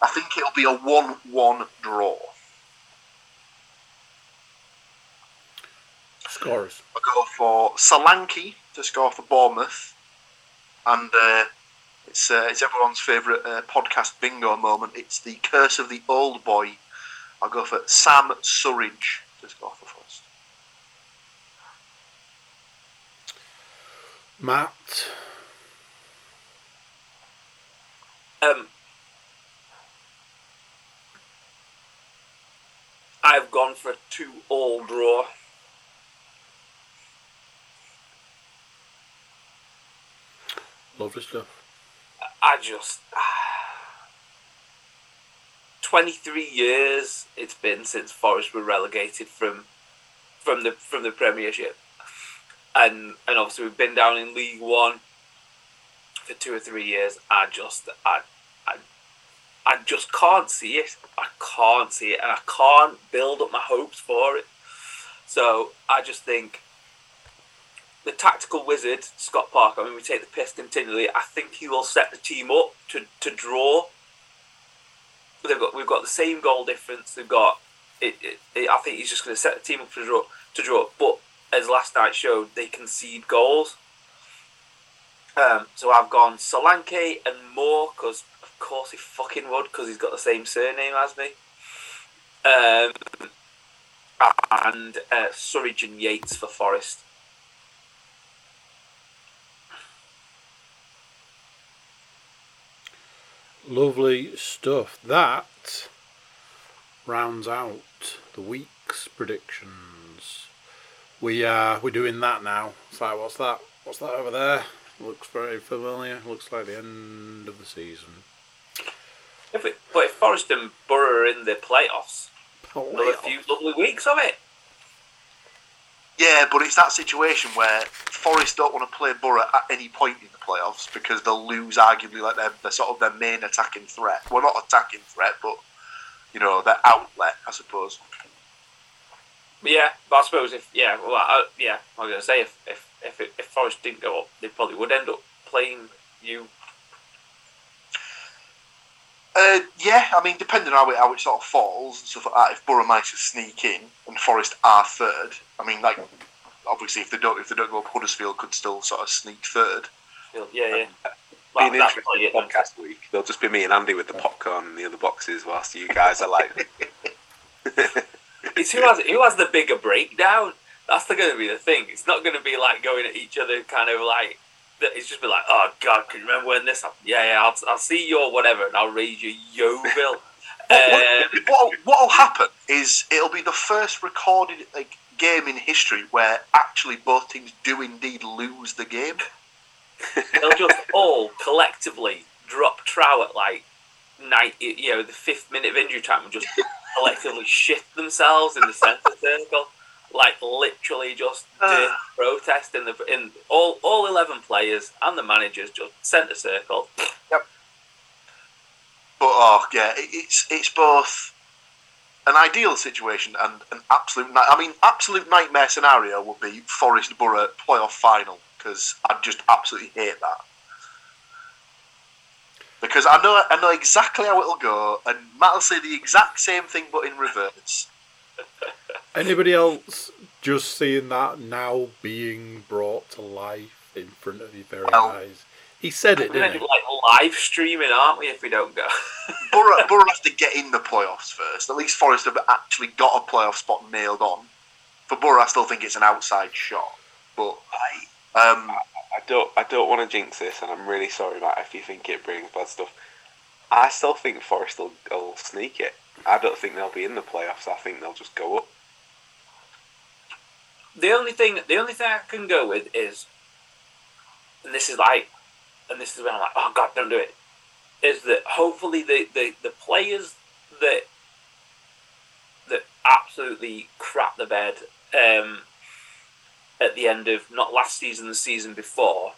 Speaker 3: I think it'll be a one-one draw.
Speaker 1: Scores.
Speaker 3: I go for Solanke to score for Bournemouth, and uh, it's uh, it's everyone's favourite uh, podcast bingo moment. It's the curse of the old boy. I'll go for Sam Surridge to score for Forest.
Speaker 1: Matt.
Speaker 5: Um, I've gone for a two-all draw.
Speaker 1: Lovely stuff.
Speaker 5: I just. [SIGHS] 23 years it's been since Forest were relegated from from the from the Premiership, and and obviously we've been down in League One for two or three years. I just I I, I just can't see it. I can't see it, and I can't build up my hopes for it. So I just think the tactical wizard Scott Parker. I mean, we take the piss continually. I think he will set the team up to, to draw. They've got we've got the same goal difference. They've got it. it, it I think he's just going to set the team up to draw. To draw, but as last night showed, they concede goals. Um, so I've gone Solanke and Moore because of course he fucking would because he's got the same surname as me. Um, and uh, Surridge and Yates for Forest.
Speaker 1: Lovely stuff. That rounds out the week's predictions. We uh we're doing that now. Like what's that? What's that over there? Looks very familiar. Looks like the end of the season.
Speaker 5: If we, but if Forest and Borough are in the playoffs, another
Speaker 1: Playoff.
Speaker 5: few lovely weeks of it.
Speaker 3: Yeah, but it's that situation where Forest don't want to play Borough at any point in the playoffs because they'll lose arguably like their, their sort of their main attacking threat. Well, not attacking threat, but you know their outlet, I suppose.
Speaker 5: Yeah, but I suppose if yeah, well, I, yeah, I was gonna say if if if, it, if Forest didn't go up, they probably would end up playing you.
Speaker 3: Uh, yeah, I mean, depending on how it, how it sort of falls and stuff like that. If Borough manage to sneak in and Forest are third, I mean, like obviously if they don't if they don't go up, Huddersfield could still sort of sneak third.
Speaker 5: Yeah, yeah.
Speaker 4: Be
Speaker 5: Well,
Speaker 4: an
Speaker 5: that's
Speaker 4: interesting
Speaker 5: probably it.
Speaker 4: podcast week. There'll just be me and Andy with the popcorn and the other boxes, whilst you guys are like, [LAUGHS]
Speaker 5: It's who has who has the bigger breakdown. That's going to be the thing. It's not going to be like going at each other, kind of like. It's just be like, oh god, can you remember when this happened? Yeah, yeah, I'll, I'll see your whatever, and I'll raise your [LAUGHS] Yeovil. um,
Speaker 3: What what'll happen is it'll be the first recorded like game in history where actually both teams do indeed lose the game. [LAUGHS]
Speaker 5: they'll just all collectively drop trow at like night, you know, the fifth minute of injury time and just collectively shit themselves in the centre circle, like literally just uh, protest in the in all all eleven players and the managers just centre circle. Yep.
Speaker 3: But oh yeah, it, it's it's both an ideal situation and an absolute. ni- I mean, absolute nightmare scenario would be Forest Borough playoff final because I'd just absolutely hate that. Because I know I know exactly how it'll go, and Matt will say the exact same thing but in reverse. [LAUGHS]
Speaker 1: Anybody else just seeing that now being brought to life in front of your very
Speaker 3: Well,
Speaker 1: eyes? He said it,
Speaker 5: Then
Speaker 1: didn't
Speaker 5: it
Speaker 1: he?
Speaker 5: like live streaming, aren't we? If we don't go, [LAUGHS]
Speaker 3: Borough, Borough have to get in the playoffs first. At least Forest have actually got a playoff spot nailed on. For Borough, I still think it's an outside shot. But
Speaker 4: I,
Speaker 3: um,
Speaker 4: I don't I don't want to jinx this, and I'm really sorry, Matt, if you think it brings bad stuff. I still think Forest will, will sneak it. I don't think they'll be in the playoffs. I think they'll just go up.
Speaker 5: The only thing the only thing I can go with is, and this is like, and this is when I'm like, oh god, don't do it. Is that hopefully the the, the players that that absolutely crap the bed um, at the end of not last season, the season before,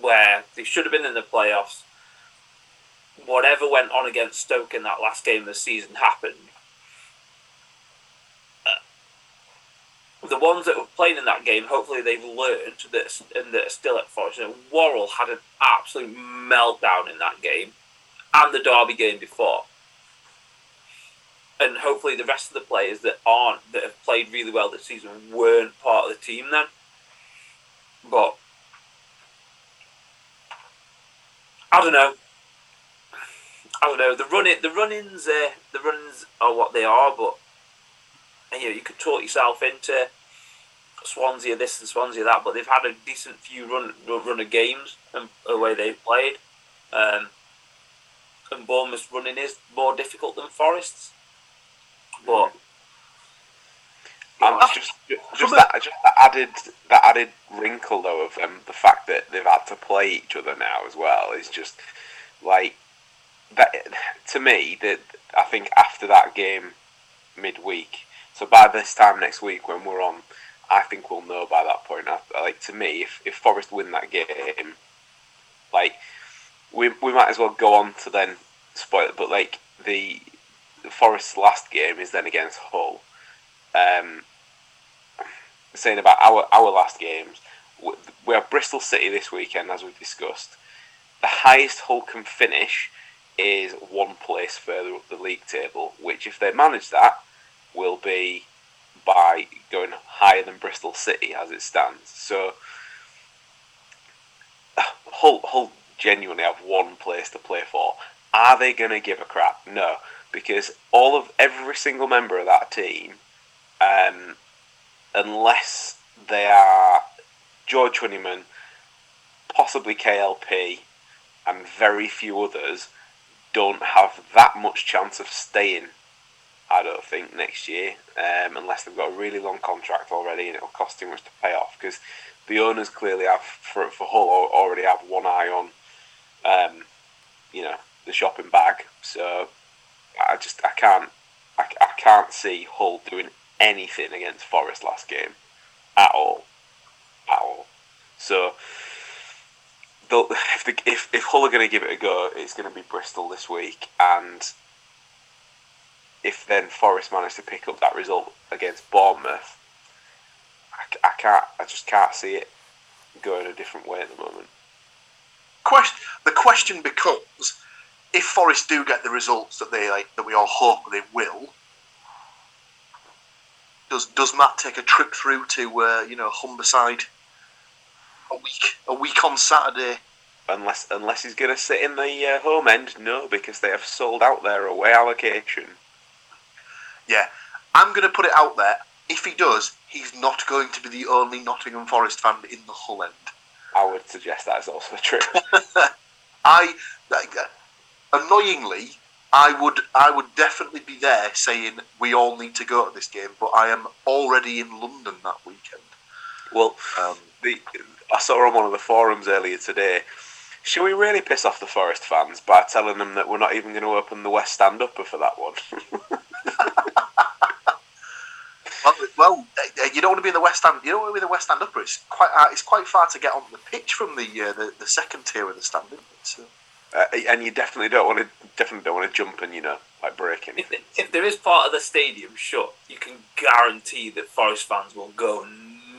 Speaker 5: where they should have been in the playoffs. Whatever went on against Stoke in that last game of the season happened. The ones that were playing in that game, hopefully they've learned that and that are still at Forest. You know, Worrall had an absolute meltdown in that game, and the Derby game before. And hopefully the rest of the players that aren't that have played really well this season weren't part of the team then. But I don't know. I don't know. The running, the run-ins, uh, the runs are what they are, but and, you know, you could talk yourself into Swansea this and Swansea that, but they've had a decent few run run of games and the way they've played. Um, and Bournemouth's running is more difficult than Forest's, but
Speaker 4: And just just that just that added that added wrinkle though of um, the fact that they've had to play each other now as well is just like that to me that I think after that game midweek so by this time next week when we're on I think we'll know by that point. I, like to me if, if Forest win that game like we, we might as well go on to then spoil it. But like the, the Forest's last game is then against Hull. Um, saying about our our last games, we have Bristol City this weekend, as we discussed. The highest Hull can finish is one place further up the league table, which, if they manage that, will be by going higher than Bristol City as it stands. So, [SIGHS] Hull, Hull genuinely have one place to play for. Are they going to give a crap? No, because all of every single member of that team um, unless they are George Honeyman, possibly KLP, and very few others, don't have that much chance of staying. I don't think next year, um, unless they've got a really long contract already and it'll cost too much to pay off. Because the owners clearly have, for for Hull, already have one eye on, um, you know, the shopping bag. So I just I can't I, I can't see Hull doing anything against Forest last game at all, at all. So if the, if if Hull are going to give it a go, it's going to be Bristol this week, and if then Forest manage to pick up that result against Bournemouth, I, I can't, I just can't see it going a different way at the moment.
Speaker 3: question the question becomes if Forest do get the results that they like that we all hope they will. Does does Matt take a trip through to uh, you know Humberside a week a week on Saturday?
Speaker 4: Unless unless he's going to sit in the uh, home end, no, because they have sold out their away allocation.
Speaker 3: Yeah, I'm going to put it out there. If he does, he's not going to be the only Nottingham Forest fan in the Hull end.
Speaker 4: I would suggest that is also [LAUGHS] true. [LAUGHS]
Speaker 3: I like, uh, annoyingly, I would I would definitely be there saying we all need to go to this game, but I am already in London that weekend.
Speaker 4: well,
Speaker 3: Um,
Speaker 4: the, I saw on one of the forums earlier today. Should we really piss off the Forest fans by telling them that we're not even going to open the West Stand Upper for that one? [LAUGHS]
Speaker 3: well, well, uh, you don't want to be in the West End. You don't want to be in the West End upper. It's quite uh, it's quite far to get onto the pitch from the uh, the, the second tier of the stand, isn't it? So,
Speaker 4: uh, and you definitely don't want to definitely don't want to jump and you know like break anything.
Speaker 5: if there is part of the stadium shut, you can guarantee that Forest fans will go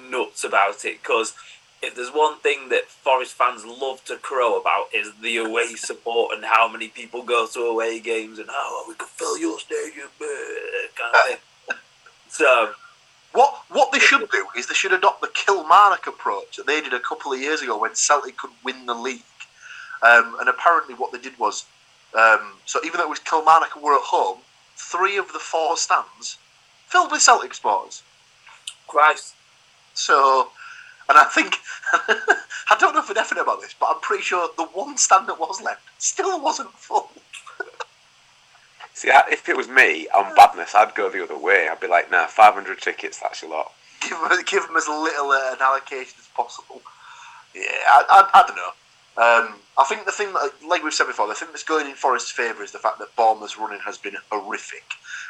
Speaker 5: nuts about it because if there's one thing that Forest fans love to crow about is the away [LAUGHS] support and how many people go to away games and oh we could fill your stadium uh, kind of thing. So
Speaker 3: what what they should do is they should adopt the Kilmarnock approach that they did a couple of years ago when Celtic could win the league, Um, and apparently, what they did was, um, so even though it was Kilmarnock were at home, three of the four stands filled with Celtic supporters.
Speaker 5: Christ.
Speaker 3: So, and I think [LAUGHS] I don't know for definite about this, but I'm pretty sure the one stand that was left still wasn't full.
Speaker 4: See, if it was me on badness, I'd go the other way. I'd be like, nah, 500 tickets, that's a lot.
Speaker 3: give them, give them as little uh, an allocation as possible. Yeah, I, I, I don't know. Um, I think the thing, that, like we've said before, the thing that's going in Forest's favour is the fact that Bournemouth's running has been horrific.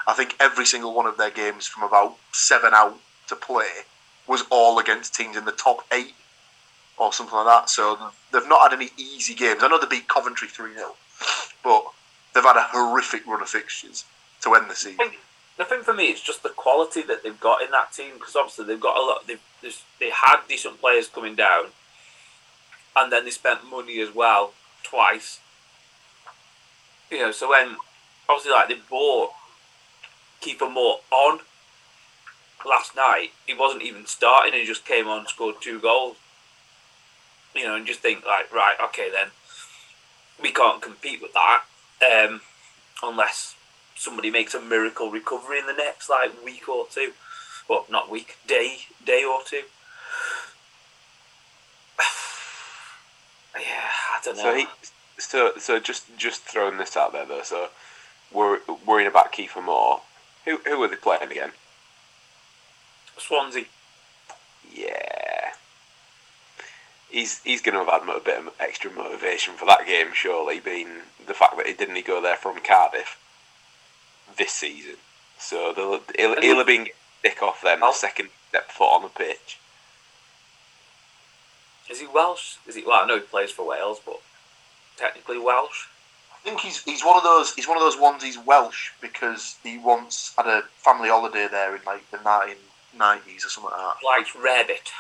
Speaker 3: I think every single one of their games from about seven out to play was all against teams in the top eight or something like that. So they've not had any easy games. I know they beat Coventry 3 0, but they've had a horrific run of fixtures to end the season.
Speaker 5: the thing for me is just the quality that they've got in that team because obviously they've got a lot. They've they had decent players coming down, and then they spent money as well twice. You know, so when obviously like they bought Kieffer Moore on last night, he wasn't even starting. He just came on, scored two goals. You know, and just think like, right, okay, then we can't compete with that um, unless somebody makes a miracle recovery in the next like week or two. Well, not week, day, day or two. [SIGHS] yeah, I don't know.
Speaker 4: So, he, so, so just just throwing this out there though. So, we're worrying about Kieffer Moore. Who who are they playing again?
Speaker 5: Swansea.
Speaker 4: Yeah, he's he's going to have had a bit of extra motivation for that game, surely, being the fact that he didn't he go there from Cardiff this season. So they'll, he'll, he'll have been dick off then
Speaker 5: Oh.
Speaker 4: the second step foot on the pitch.
Speaker 5: Is he Welsh? Is he? Well, I know he plays for Wales, but technically Welsh.
Speaker 3: I think he's he's one of those he's one of those ones he's Welsh because he once had a family holiday there in like the nineteen nineties or something like
Speaker 5: Likes rabbit.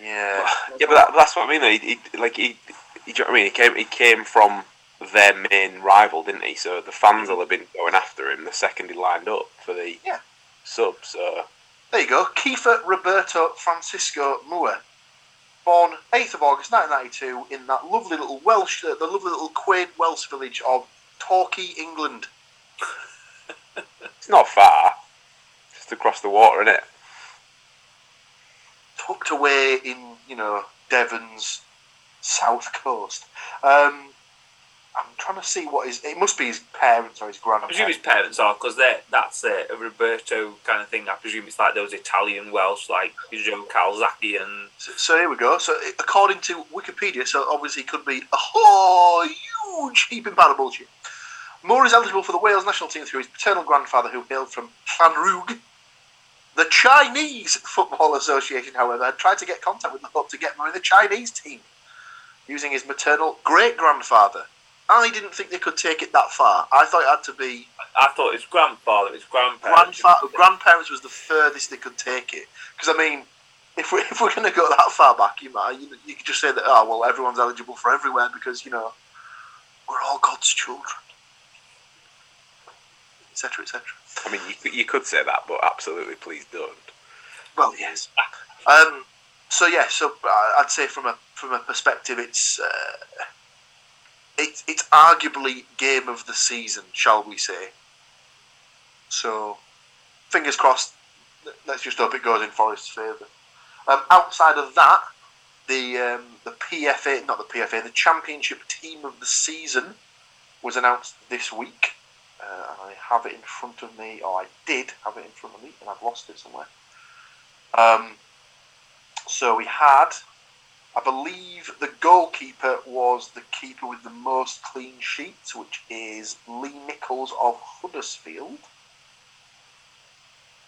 Speaker 3: Yeah.
Speaker 4: Yeah, but that, that's what I mean. though. He, he like he, he, do you know what I mean? He came he came from their main rival, didn't he? So the fans will have been going after him the second he lined up for the
Speaker 3: Yeah.
Speaker 4: sub. So
Speaker 3: There you go. Kieffer Roberto Francisco Moore. Born 8th of August 1992 in that lovely little Welsh, uh, the lovely little quaint Welsh village of Torquay, England.
Speaker 4: it's not far, just across the water, isn't it?
Speaker 3: Away in you know Devon's south coast. Um, I'm trying to see what his. It must be his parents or his
Speaker 5: I presume
Speaker 3: grandparents.
Speaker 5: his parents are because that's a, a Roberto kind of thing. I presume it's like those Italian Welsh, like Joe Calzaghe and
Speaker 3: So, so here we go. So according to Wikipedia, so obviously he could be a whole huge pile of bullshit. Moore is eligible for the Wales national team through his paternal grandfather, who hailed from Llanrwg. The Chinese Football Association, however, had tried to get contact with the hope to get Moore in the Chinese team, using his maternal great grandfather. I didn't think they could take it that far. I thought it had to be
Speaker 5: I thought his grandfather, his grandparents.
Speaker 3: grandfa- grandparents was the furthest they could take it. Because I mean, if we're, [LAUGHS] if we're going to go that far back, you might you, you could just say that oh well, everyone's eligible for everywhere because you know we're all God's children, etc. etc.
Speaker 4: I mean, you, could- you could say that, but absolutely, please don't.
Speaker 3: Well, yes. Um. So yeah. So uh, I'd say from a from a perspective, it's uh, it's it's arguably game of the season, shall we say? So, fingers crossed. Let's just hope it goes in Forest's favour. Um, outside of that, the um, the PFA, not the PFA, the Championship Team of the Season was announced this week. Uh, and I have it in front of me, or I did have it in front of me, and I've lost it somewhere. Um, so we had, I believe, the goalkeeper was the keeper with the most clean sheets, which is Lee Nicholls of Huddersfield.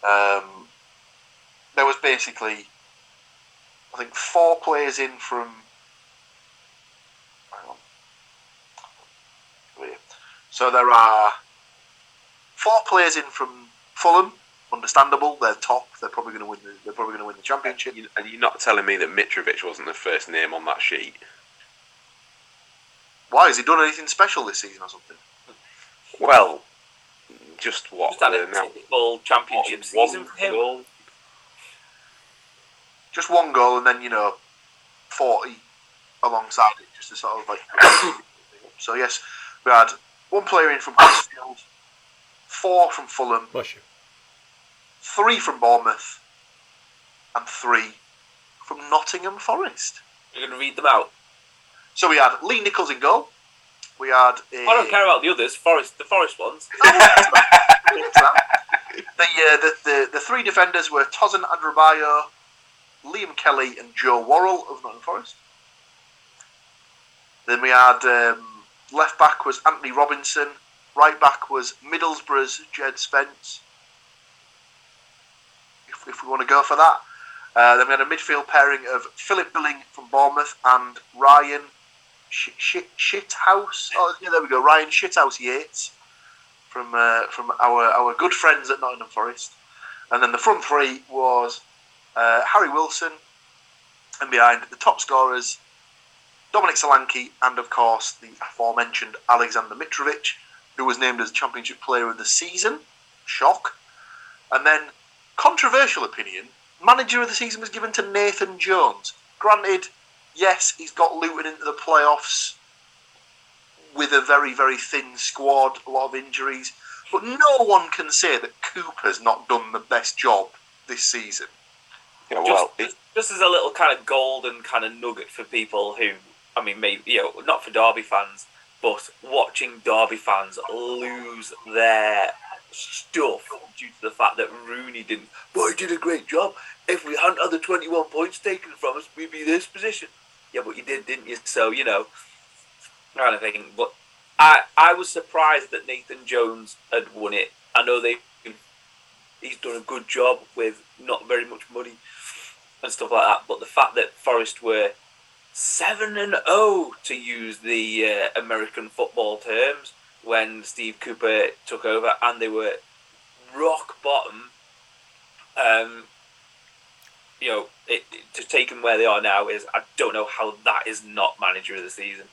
Speaker 3: Um, there was basically, I think, four players in from. So there are four players in from Fulham. Understandable, they're top. They're probably going to win. The, they're probably going to win the championship.
Speaker 4: You- And you're not telling me that Mitrovic wasn't the first name on that sheet?
Speaker 3: Why has he done anything special this season or something?
Speaker 4: Well, just what?
Speaker 5: Just had a
Speaker 4: now-
Speaker 5: typical championship
Speaker 4: one
Speaker 5: season for him.
Speaker 4: goal.
Speaker 3: Just one goal and then you know, forty alongside it, just to sort of like. [COUGHS] so yes, we had one player in from Huddersfield, four from Fulham,
Speaker 1: Bless you.
Speaker 3: three from Bournemouth, and three from Nottingham Forest.
Speaker 5: You're going to read them out.
Speaker 3: So we had Lee Nicholls in goal. We had. A,
Speaker 5: I don't care about the others. Forest, the Forest ones. [LAUGHS]
Speaker 3: The, uh, the, the the three defenders were Tosin Adarabioyo, Liam Kelly, and Joe Worrall of Nottingham Forest. Then we had um, left back was Anthony Robinson, right back was Middlesbrough's Djed Spence. If, if we want to go for that. Uh, then we had a midfield pairing of Philip Billing from Bournemouth and Ryan Sh- Sh- Shithouse. Oh, yeah, there we go. Ryan Shithouse Yates from uh, from our our good friends at Nottingham Forest. And then the front three was uh, Harry Wilson, and behind the top scorers, Dominic Solanke, and of course the aforementioned Alexander Mitrovic, who was named as Championship Player of the Season. Shock. And then, controversial opinion, Manager of the Season was given to Nathan Jones. Granted, yes, he's got Luton into the playoffs with a very, very thin squad, a lot of injuries. But no one can say that Cooper's not done the best job this season.
Speaker 4: Yeah,
Speaker 5: Just,
Speaker 4: well, it,
Speaker 5: just, just as a little kind of golden kind of nugget for people who, I mean, maybe you know, not for Derby fans, but watching Derby fans lose their stuff due to the fact that Rooney didn't. Boy, he did a great job. If we hadn't had the twenty-one points taken from us, we'd be this position. Yeah, but you did, didn't you? So you know, kind of thing. But I, I was surprised that Nathan Jones had won it. I know they, he's done a good job with not very much money and stuff like that. But the fact that Forest were seven and zero to use the uh, American football terms when Steve Cooper took over, and they were rock bottom. Um, you know, it, to take them where they are now is I don't know how that is not manager of the season.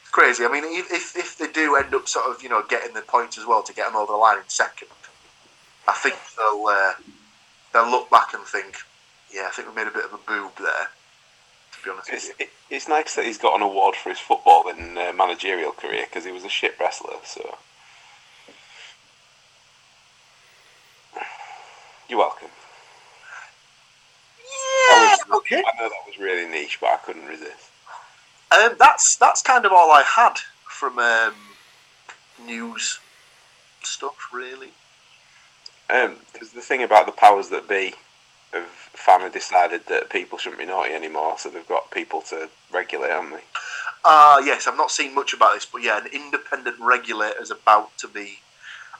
Speaker 3: It's crazy. I mean, if, if, if they do end up sort of, you know, getting the points as well to get them over the line in second, I think they'll uh, they'll look back and think, yeah, I think we made a bit of a boob there. To be honest with
Speaker 4: it's,
Speaker 3: you.
Speaker 4: it, it's nice that he's got an award for his football and uh, managerial career because he was a shit wrestler. So you're welcome. That
Speaker 3: Yeah,
Speaker 4: was-
Speaker 3: okay.
Speaker 4: I know that was really niche, but I couldn't resist.
Speaker 3: Um, that's that's kind of all I had from um, news stuff, really.
Speaker 4: Because the thing about the powers that be have finally decided that people shouldn't be naughty anymore, so they've got people to regulate, haven't they?
Speaker 3: Uh, yes, I've not seen much about this, but yeah, an independent regulator is about to be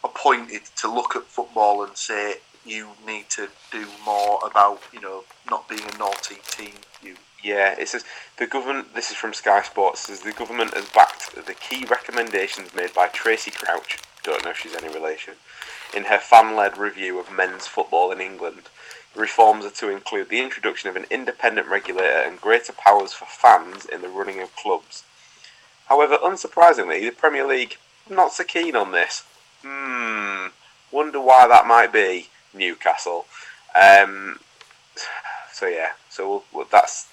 Speaker 3: appointed to look at football and say you need to do more about, you know, not being a naughty team. You
Speaker 4: Yeah, it says the government. This is from Sky Sports. Says the government has backed the key recommendations made by Tracey Crouch. Don't know if she's any relation. In her fan-led review of men's football in England, reforms are to include the introduction of an independent regulator and greater powers for fans in the running of clubs. However, unsurprisingly, the Premier League not so keen on this. Hmm. Wonder why that might be. Newcastle. Um, so yeah, so we'll, that's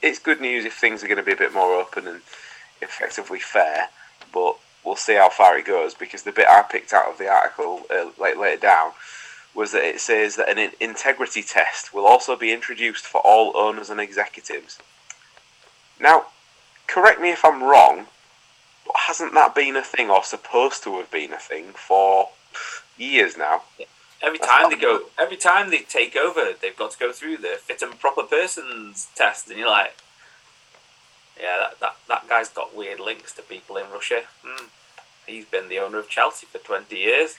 Speaker 4: it's good news if things are going to be a bit more open and effectively fair, but we'll see how far it goes because the bit I picked out of the article uh, later down was that it says that an integrity test will also be introduced for all owners and executives. Now, correct me if I'm wrong, but hasn't that been a thing or supposed to have been a thing for years now?
Speaker 5: Every
Speaker 4: That's
Speaker 5: time they go, every time they take over, they've got to go through the fit and proper persons test, and you're like, yeah, that, that, that guy's got weird links to people in Russia. Hmm. He's been the owner of Chelsea for 20 years.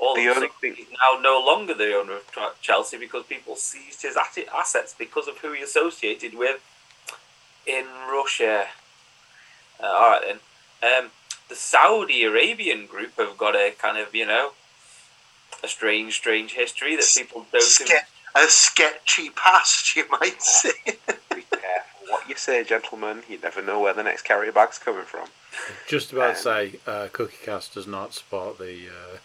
Speaker 5: All
Speaker 4: The only thing-
Speaker 5: he's now no longer the owner of Chelsea because people seized his assets because of who he associated with in Russia. Uh, all right then. Um, the Saudi Arabian group have got a kind of, you know, a strange, strange history that people don't.
Speaker 3: Ske- a sketchy past, you might say.
Speaker 4: Be careful what you say, gentlemen. You never know where the next carrier bag's coming from.
Speaker 1: Just about to
Speaker 4: Um,
Speaker 1: say, uh, Cookie Cast does not support the. Uh,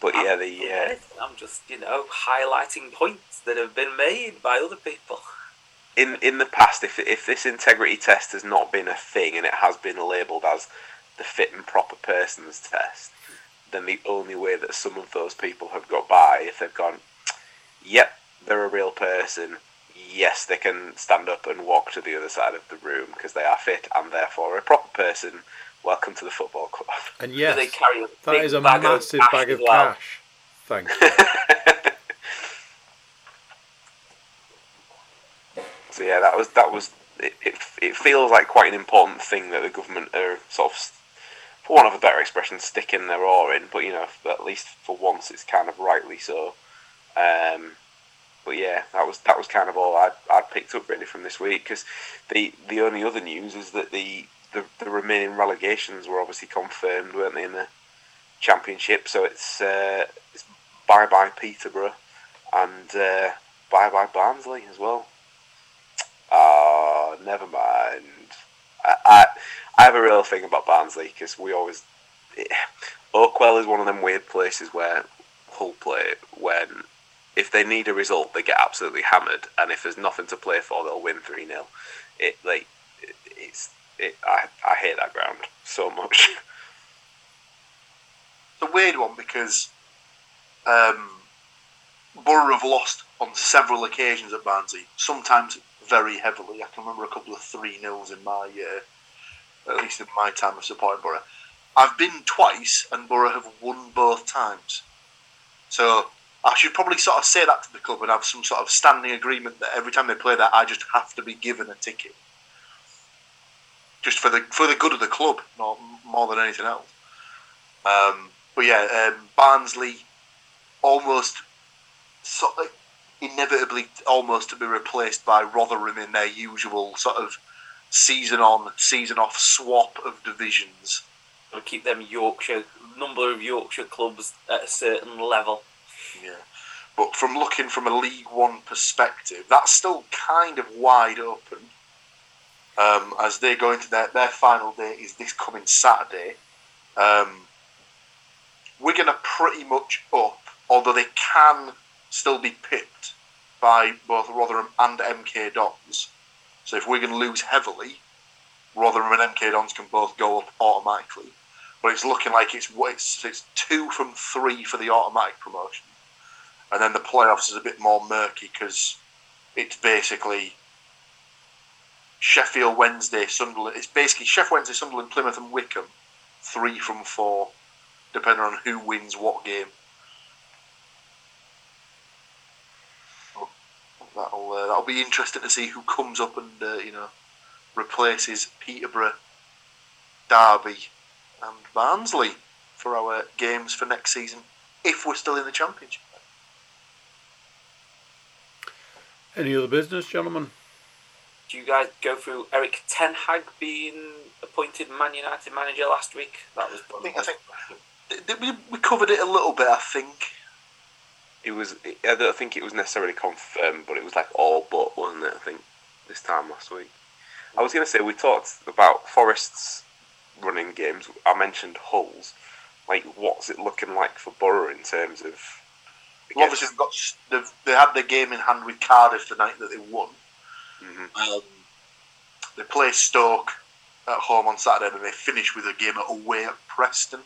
Speaker 4: But yeah, the uh,
Speaker 5: I'm just, you know, highlighting points that have been made by other people.
Speaker 4: in in the past, if if this integrity test has not been a thing and it has been labelled as the fit and proper persons test, then the only way that some of those people have got by, if they've gone, yep, they're a real person. Yes, they can stand up and walk to the other side of the room because they are fit and therefore a proper person. Welcome to the football club.
Speaker 1: And yes,
Speaker 5: they carry a
Speaker 1: that is a
Speaker 5: bag
Speaker 1: massive
Speaker 5: of
Speaker 1: bag of
Speaker 5: well?
Speaker 1: cash. Thank you. [LAUGHS]
Speaker 4: So yeah, that was that was it, it. It feels like quite an important thing that the government are sort of, for want of a better expression, sticking their oar in. But you know, at least for once, it's kind of rightly so. Um, but yeah, that was that was kind of all I I picked up really from this week because the the only other news is that the, the the remaining relegations were obviously confirmed, weren't they, in the championship? So it's uh, it's bye bye Peterborough and uh, bye bye Barnsley as well. Oh, never mind. I, I, I have a real thing about Barnsley because we always. Oakwell is one of them weird places where Hull play when if they need a result they get absolutely hammered and if there's nothing to play for they'll win 3 0. It like it, it's it, I, I hate that ground so much.
Speaker 3: It's a weird one because um, Borough have lost on several occasions at Barnsley, sometimes very heavily. I can remember a couple of 3 nils in my, uh, at least in my time of supporting Borough. I've been twice and Borough have won both times. So I should probably sort of say that to the club and have some sort of standing agreement that every time they play that, I just have to be given a ticket. Just for the for the good of the club, not more than anything else. Um, but yeah, um, Barnsley almost sort of inevitably almost to be replaced by Rotherham in their usual sort of season on, season off swap of divisions.
Speaker 5: Gotta keep them Yorkshire number of Yorkshire clubs at a certain level.
Speaker 3: Yeah. But from looking from a League One perspective, that's still kind of wide open. Um, as they go into their, their final day is this coming Saturday. Um, are going to pretty much up, although they can still be pipped by both Rotherham and MK Dons. So if Wigan lose heavily, Rotherham and MK Dons can both go up automatically. But it's looking like it's it's, it's two from three for the automatic promotion and then the playoffs is a bit more murky because it's basically Sheffield Wednesday, Sunderland. It's basically Sheffield Wednesday, Sunderland, Plymouth, and Wycombe, three from four, depending on who wins what game. That'll uh, that'll be interesting to see who comes up and uh, you know replaces Peterborough, Derby, and Barnsley for our games for next season if we're still in the championship.
Speaker 1: Any other business, gentlemen?
Speaker 5: Do you guys go through Erik Ten Hag being appointed Man United manager last week? That was
Speaker 3: I think I think did we, we covered it a little bit. I think
Speaker 4: It was. I don't think it was necessarily confirmed, but it was like all but, wasn't it? I think this time last week. I was going to say we talked about Forest's running games. I mentioned Hull's. Like, what's it looking like for Borough in terms of?
Speaker 3: well, obviously they've got they've, they had their game in hand with Cardiff the night that they won.
Speaker 4: Mhm.
Speaker 3: Um, they play Stoke at home on Saturday, and they finish with a game away at Preston.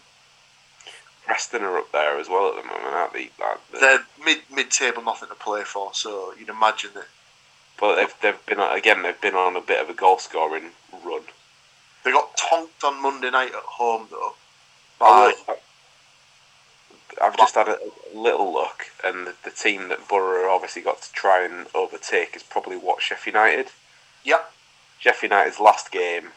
Speaker 4: Preston are up there as well at the moment, aren't they? Like, the-
Speaker 3: They're mid mid table, nothing to play for. So you'd imagine that
Speaker 4: but they've they've been again. They've been on a bit of a goal scoring run.
Speaker 3: they got tonked on Monday night at home though. By,
Speaker 4: I've just had a little look, and the, the team that Borough obviously got to try and overtake is probably what Sheffield United.
Speaker 3: yep,
Speaker 4: Sheffield United's last game,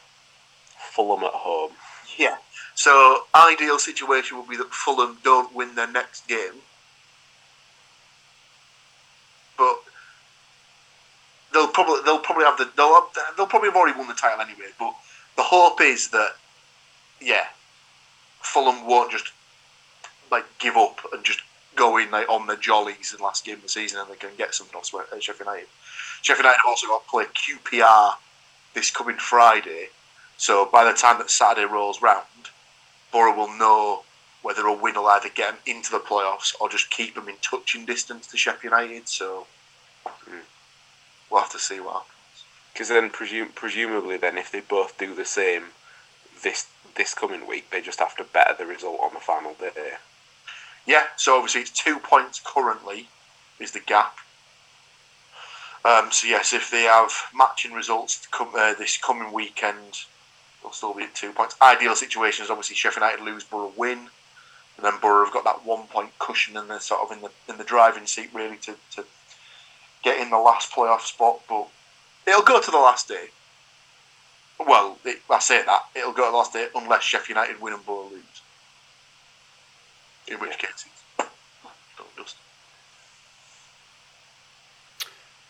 Speaker 4: Fulham at home.
Speaker 3: yeah. So ideal situation would be that Fulham don't win their next game, but they'll probably they'll probably have the they'll have, they'll probably have already won the title anyway. But the hope is that yeah, Fulham won't just like give up and just go in like on the jollies in the last game of the season and they can get something Swe- uh, Sheffield United. Sheffield United have also got to play QPR this coming Friday. So by the time that Saturday rolls round, Borough will know whether a win will either get them into the playoffs or just keep them in touching distance to Sheffield United. So
Speaker 4: Mm.
Speaker 3: we'll have to see what happens.
Speaker 4: Because then, presum- presumably, then if they both do the same this this coming week, they just have to better the result on the final day.
Speaker 3: Yeah, so obviously it's two points currently is the gap. Um, so yes, if they have matching results come, uh, this coming weekend, they'll still be at two points. Ideal situation is obviously Sheffield United lose, Borough win, and then Borough have got that one point cushion and they're sort of in the in the driving seat really to, to get in the last playoff spot. But it'll go to the last day. Well, it, I say that it'll go to the last day unless Sheffield United win and Borough lose. In which case, it's don't just.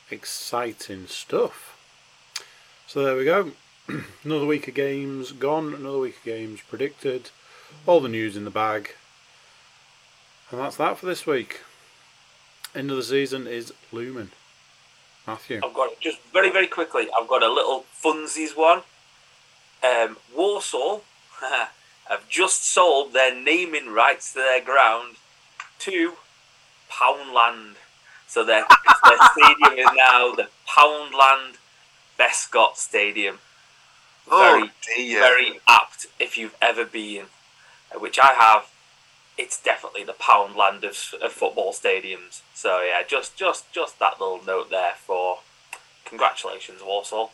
Speaker 1: Exciting stuff. So there we go. [CLEARS THROAT] another week of games gone, another week of games predicted, all the news in the bag. And that's that for this week. End of the season is looming. Matthew.
Speaker 5: I've got just very very quickly. I've got a little funsies one. Um, Walsall [LAUGHS] have just sold their naming rights to their ground to Poundland. So their their [LAUGHS] stadium is now the Poundland Bescot Stadium. Very
Speaker 3: Oh dear.
Speaker 5: very apt if you've ever been, uh, which I have. It's definitely the Poundland of, of football stadiums. So yeah, just just just that little note there for congratulations, Walsall.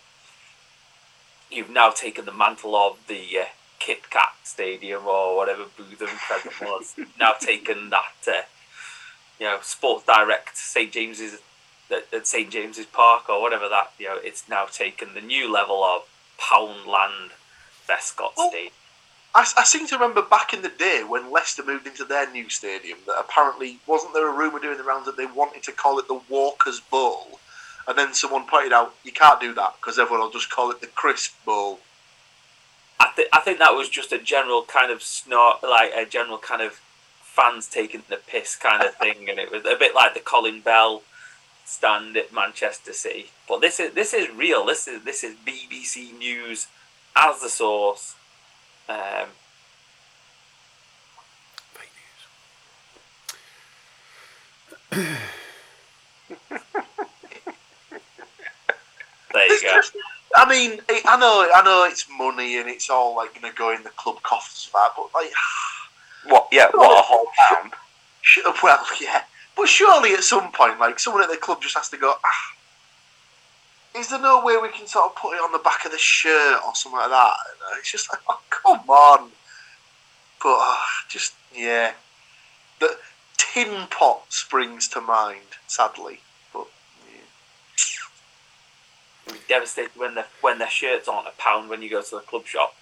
Speaker 5: You've now taken the mantle of the uh, Kit Kat Stadium or whatever Bootham Crescent was. [LAUGHS] Now taken that, uh, you know, Sports Direct St James's at, at St James's Park or whatever that. You know, it's now taken the new level of Poundland Bescot
Speaker 3: Oh.
Speaker 5: Stadium.
Speaker 3: I, I seem to remember back in the day when Leicester moved into their new stadium that apparently wasn't there a rumour doing the rounds that they wanted to call it the Walkers Bowl, and then someone pointed out you can't do that because everyone will just call it the Crisp Bowl.
Speaker 5: I, th- I think that was just a general kind of snort, like a general kind of fans taking the piss kind of thing, and it was a bit like the Colin Bell stand at Manchester City. But this is this is real. This is this is BBC News as the source. Um,
Speaker 1: Fake
Speaker 5: there you
Speaker 3: It's
Speaker 5: go.
Speaker 3: just- I mean, I know, I know it's money and it's all like going to go in the club coffers for that, but like, [SIGHS]
Speaker 4: What? Yeah. What a whole pound.
Speaker 3: well, yeah, but surely at some point, like someone at the club just has to go. Ah, is there no way we can sort of put it on the back of the shirt or something like that? And It's just like, oh, come on. But uh, just yeah, the tin pot springs to mind, sadly. But yeah.
Speaker 5: You'll devastated when the when their shirts aren't a pound when you go to the club shop.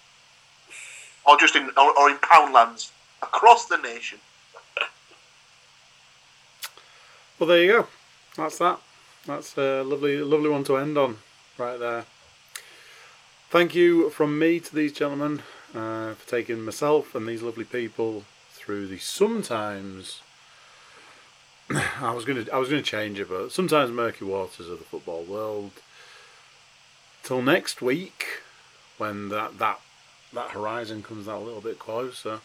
Speaker 3: or just in or, or in Poundlands across the nation.
Speaker 1: Well, there you go. That's that. That's a lovely, lovely one to end on, right there. Thank you from me to these gentlemen uh, for taking myself and these lovely people through the sometimes. [CLEARS THROAT] I was gonna, I was gonna change it, but sometimes murky waters of the football world. Till next week, when that that that horizon comes that little bit closer,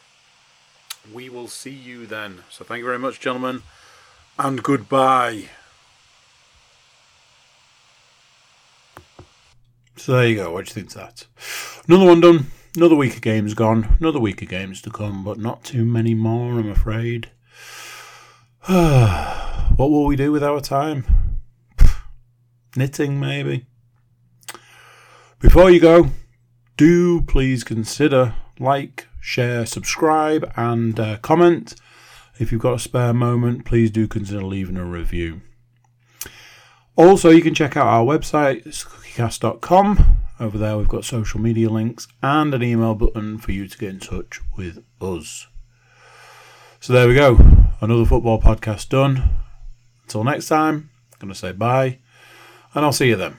Speaker 1: we will see you then. So thank you very much, gentlemen and goodbye. So there you go. What do you think of that? Another one done. Another week of games gone. Another week of games to come, but not too many more, I'm afraid. [SIGHS] what will we do with our time? [SIGHS] Knitting, maybe. Before you go, do please consider like, share, subscribe, and uh, comment. If you've got a spare moment, please do consider leaving a review. Also, you can check out our website, cookiecast.com. Over there, we've got social media links and an email button for you to get in touch with us. So, there we go. Another football podcast done. Until next time, I'm going to say bye, and I'll see you then.